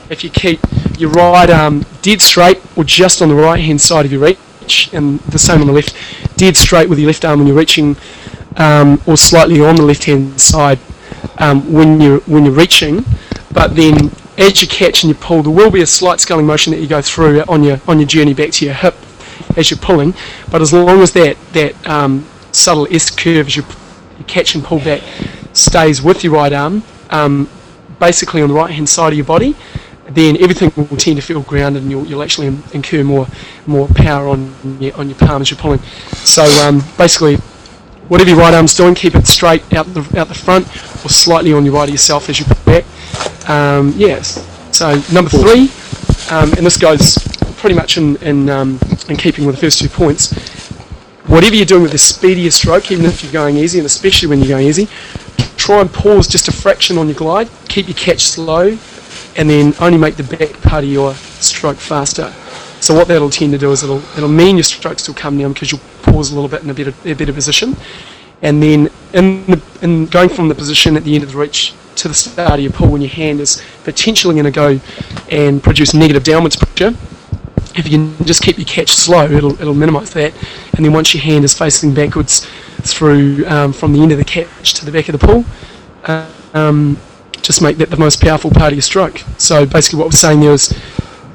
if you keep your right arm dead straight or just on the right hand side of your reach, and the same on the left, dead straight with your left arm when you're reaching, um, or slightly on the left hand side um, when you're when you're reaching, but then as you catch and you pull, there will be a slight sculling motion that you go through on your on your journey back to your hip as you're pulling. But as long as that that um, subtle S curve as you, you catch and pull back stays with your right arm, um, basically on the right hand side of your body, then everything will tend to feel grounded and you'll, you'll actually incur more more power on your, on your palm as you're pulling. So um, basically, whatever your right arm's doing, keep it straight out the out the front or slightly on your right of yourself as you pull back. Um, yes. So number three, um, and this goes pretty much in in, um, in keeping with the first two points. Whatever you're doing with the speedier stroke, even if you're going easy, and especially when you're going easy, try and pause just a fraction on your glide. Keep your catch slow, and then only make the back part of your stroke faster. So what that'll tend to do is it'll it'll mean your strokes will come down because you'll pause a little bit in a better a better position, and then in the, in going from the position at the end of the reach to the start of your pull when your hand is potentially going to go and produce negative downwards pressure. If you can just keep your catch slow, it'll it'll minimise that, and then once your hand is facing backwards through um, from the end of the catch to the back of the pull, um, just make that the most powerful part of your stroke. So basically, what we're saying there is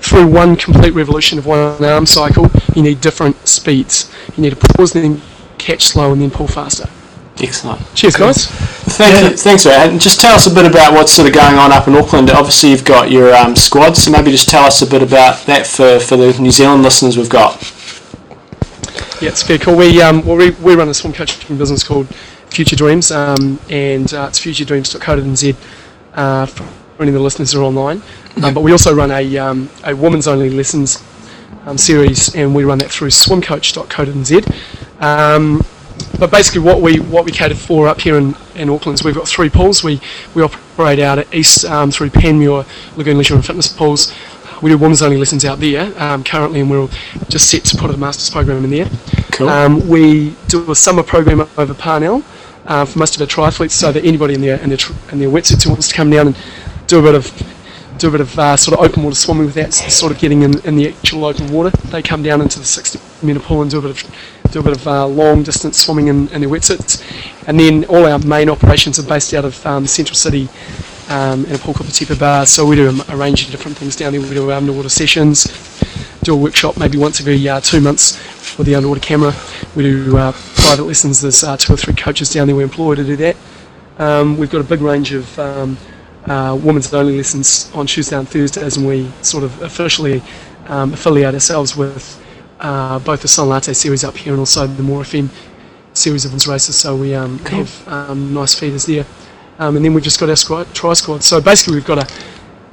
through one complete revolution of one arm cycle, you need different speeds. You need to pause, then catch slow, and then pull faster. Excellent. Cheers, guys. Thank you, thanks, Ray. And just tell us a bit about what's sort of going on up in Auckland. Obviously, you've got your um, squad, so maybe just tell us a bit about that for, for the New Zealand listeners we've got. Yeah, it's very cool. We um, well, we, we run a swim coaching business called Future Dreams, um, and uh, it's futuredreams.co.nz uh, for any of the listeners who are online. Um, but we also run a, um, a women's only lessons um, series, and we run that through swimcoach.co.nz. Um, but basically, what we what we cater for up here in, in Auckland is we've got three pools. We we operate out at East um, through Panmure Lagoon Leisure and Fitness pools. We do women's only lessons out there um, currently, and we're just set to put a master's program in there. Cool. Um, we do a summer program over Parnell uh, for most of our triathletes, so that anybody in their in their, in their wetsuits who wants to come down and do a bit of do a bit of uh, sort of open water swimming without sort of getting in, in the actual open water. They come down into the 60 metre pool and do a bit of do a bit of uh, long distance swimming in, in their wetsuits. And then all our main operations are based out of um, Central City um, in a pool called the Tepid Baths. So we do a, range of different things down there. We do our underwater sessions, do a workshop maybe once every uh, two months with the underwater camera. We do uh, private lessons. There's uh, two or three coaches down there we employ to do that. Um, we've got a big range of um, uh, women's only lessons on Tuesday and Thursdays, and we sort of officially um, affiliate ourselves with uh, both the Sun Latte series up here and also the More FM series of women's races. So we um, have um, nice feeders there, um, and then we've just got our squad, tri squad. So basically, we've got a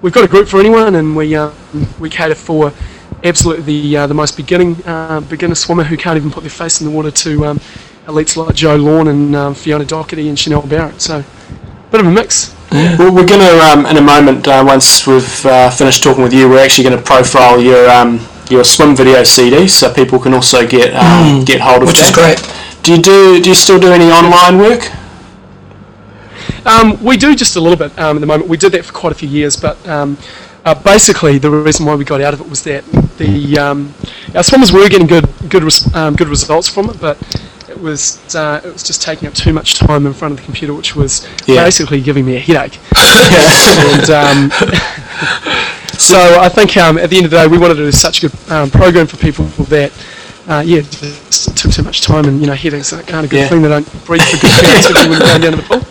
we've got a group for anyone, and we um, we cater for absolutely the uh, the most beginning uh, beginner swimmer who can't even put their face in the water to um, elites like Jo Lawn and um, Fiona Docherty and Chanel Barrett. So bit of a mix. Well, we're going to, um, in a moment, uh, once we've uh, finished talking with you, we're actually going to profile your um, your swim video CD, so people can also get um, get hold of which that. is great. Do you do do you still do any online work? Um, we do just a little bit um, at the moment. We did that for quite a few years, but um, uh, basically the reason why we got out of it was that the um, our swimmers were getting good good res- um, good results from it, but it was uh, it was just taking up too much time in front of the computer, which was Yeah. basically giving me a headache. and, um, so I think um, at the end of the day, we wanted to do such a good um, program for people that. Uh, yeah, it just took too much time, and you know, headaches aren't a good Yeah. thing. They don't breathe for good periods when you're going down to the pool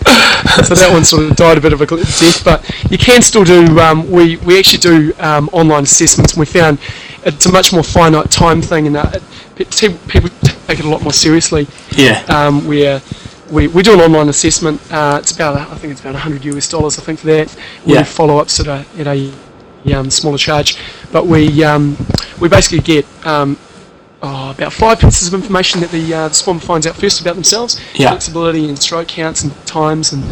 so that one sort of died a bit of a death. But you can still do. Um, we we actually do um, online assessments, and we found it's a much more finite time thing, and uh, it- people take it a lot more seriously. Yeah. Um, where we, we do an online assessment. Uh, it's about I think it's about 100 US dollars. I think for that. We Yeah. do follow ups at a at a um, smaller charge, but we um, we basically get um, oh, about five pieces of information that the, uh, the swimmer finds out first about themselves. Yeah. Flexibility and stroke counts and times and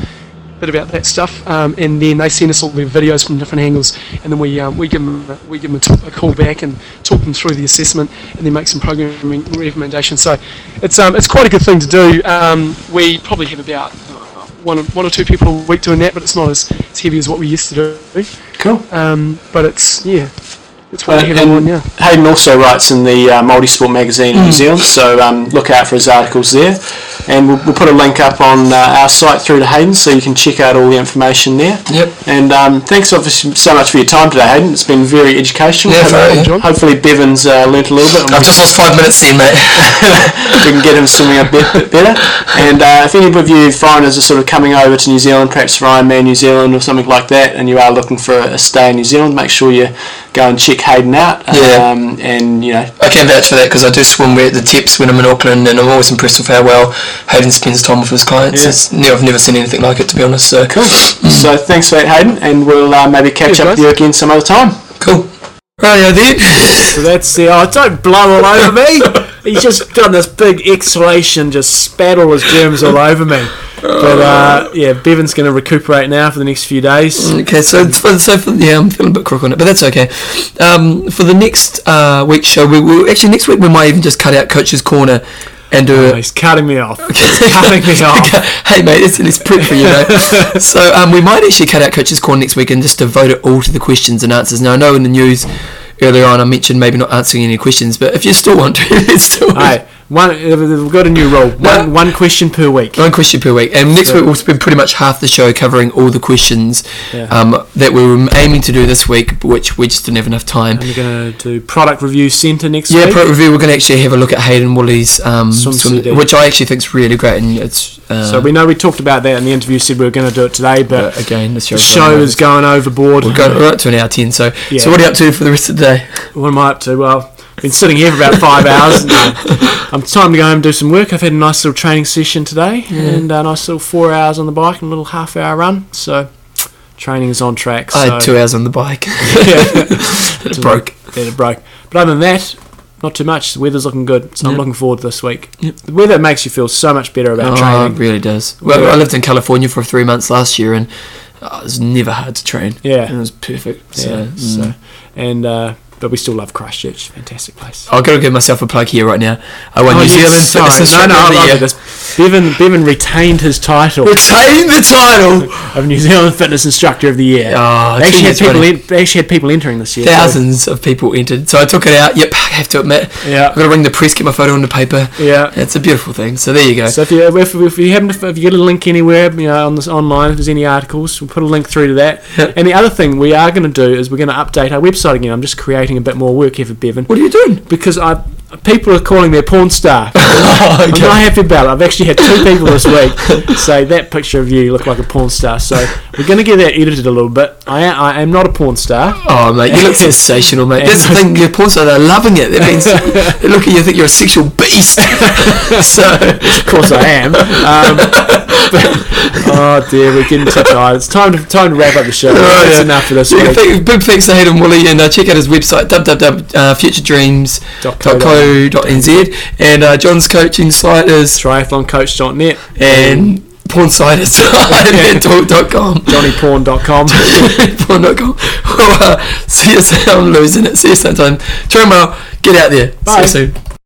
a bit about that stuff. Um, and then they send us all their videos from different angles, and then we um, we give them a, we give them a, t- a call back and talk them through the assessment, and then make some programming recommendations. So it's um, it's quite a good thing to do. Um, we probably have about uh, one or, one or two people a week doing that, but it's not as, as heavy as what we used to do. Cool. Um, but it's yeah, it's what Uh, and on yeah. Hayden also writes in the uh, Multisport magazine in Hmm. New Zealand, so um, look out for his articles there. And we'll, we'll put a link up on uh, our site through to Hayden, so you can check out all the information there. Yep. And um, thanks obviously so much for your time today, Hayden. It's been very educational. Yeah, very, yeah. Hopefully Bevan's uh, learnt a little bit. I've just lost five minutes then, mate. we can get him swimming a bit, bit better. And uh, if any of you foreigners are sort of coming over to New Zealand, perhaps for Ironman New Zealand or something like that, and you are looking for a, a stay in New Zealand, make sure you go and check Hayden out. Yeah. Um, and you know, I can vouch for that because I do swim at the tips when I'm in Auckland, and I'm always impressed with how well Hayden spends time with his clients. Yeah. It's, ne- I've never seen anything like it, to be honest. So cool. So thanks for that, Hayden, and we'll uh, maybe catch Cheers, up guys. with you again some other time. cool. Right, then. So that's the. Oh, don't blow all over me. He's just done this big exhalation, just spat all his germs all over me. But uh, yeah, Bevan's going to recuperate now for the next few days. Okay, so for, so for, yeah, I'm feeling a bit crook on it, but that's okay. Um, for the next uh, week's show, we will actually next week we might even just cut out Coach's Corner and do Oh, he's cutting me off. Cutting me off. hey mate, it's, it's prep for you, mate. so um, we might actually cut out Coach's Corner next week and just devote it all to the questions and answers. Now I know in the news earlier on I mentioned maybe not answering any questions, but if you still want to, let's do it. Hey, one, we've got a new rule. One, one question per week. One question per week, and next So- week we'll spend pretty much half the show covering all the questions Yeah. um, that we were aiming to do this week, which we just didn't have enough time. And we're going to do product review centre next week. Yeah, week. pro review. We're going to actually have a look at Hayden Woolley's um, Swim which I actually think is really great, and it's uh, so we know we talked about that in the interview. Said we were going to do it today, but but again the show running is going overboard. We're going right to an hour ten. So, Yeah. so what are you up to for the rest of the day? What am I up to? Well, been sitting here for about five hours. And, uh, I'm time to go home and do some work. I've had a nice little training session today, and a nice little four hours on the bike and a little half hour run. So training is on track. So I had two hours on the bike. yeah, it broke. then it broke. But other than that, not too much. The weather's looking good, so I'm looking forward to this week. Yep. The weather makes you feel so much better about Oh, it really does. Well, Yeah. I lived in California for three months last year, and uh, it was never hard to train. Yeah. and it was perfect. So, Yeah, mm. so and uh, but we still love Christchurch. Fantastic place. I've got to give myself a plug here right now. I won Oh, New yes, Zealand Fitness sorry. No, no, I the love this. Bevan, Bevan retained his title Retained the title. of New Zealand Fitness Instructor of the Year. Oh, they, actually had people they actually had people entering this year. so- Thousands of people entered, so I took it out. Yep, I have to admit. Yeah. I've got to ring the press, get my photo on the paper. Yeah. It's a beautiful thing. So there you go. So if you if, if you happen to, if you get a link anywhere, you know, on this online, if there's any articles, we'll put a link through to that. And the other thing we are going to do is we're going to update our website again. I'm just creating a bit more work here for Bevan what are you doing? because I people are calling me a porn star. Oh, I'm okay. not happy about it. I've actually had two people this week say that picture of you look like a porn star. So we're going to get that edited a little bit. I am, I am not a porn star. Oh mate, you look sensational, mate. That's the thing. Your porn stars are loving it. That means they look at you, think you're a sexual beast. so Of course I am. Um, but, oh dear, we're getting too tired. It's time to time to wrap up the show. Oh, That's yeah. enough for this Yeah, week. thank- big thanks to Hayden Woolley and uh, check out his website www.futuredreams.co.nz and uh, John's coaching site is Triathloncoach.net and porn site is ironmantalk.com johnnyporn.com. porn.com well, uh, see you soon. I'm losing it. See you sometime. Tomorrow get out there. Bye. see you soon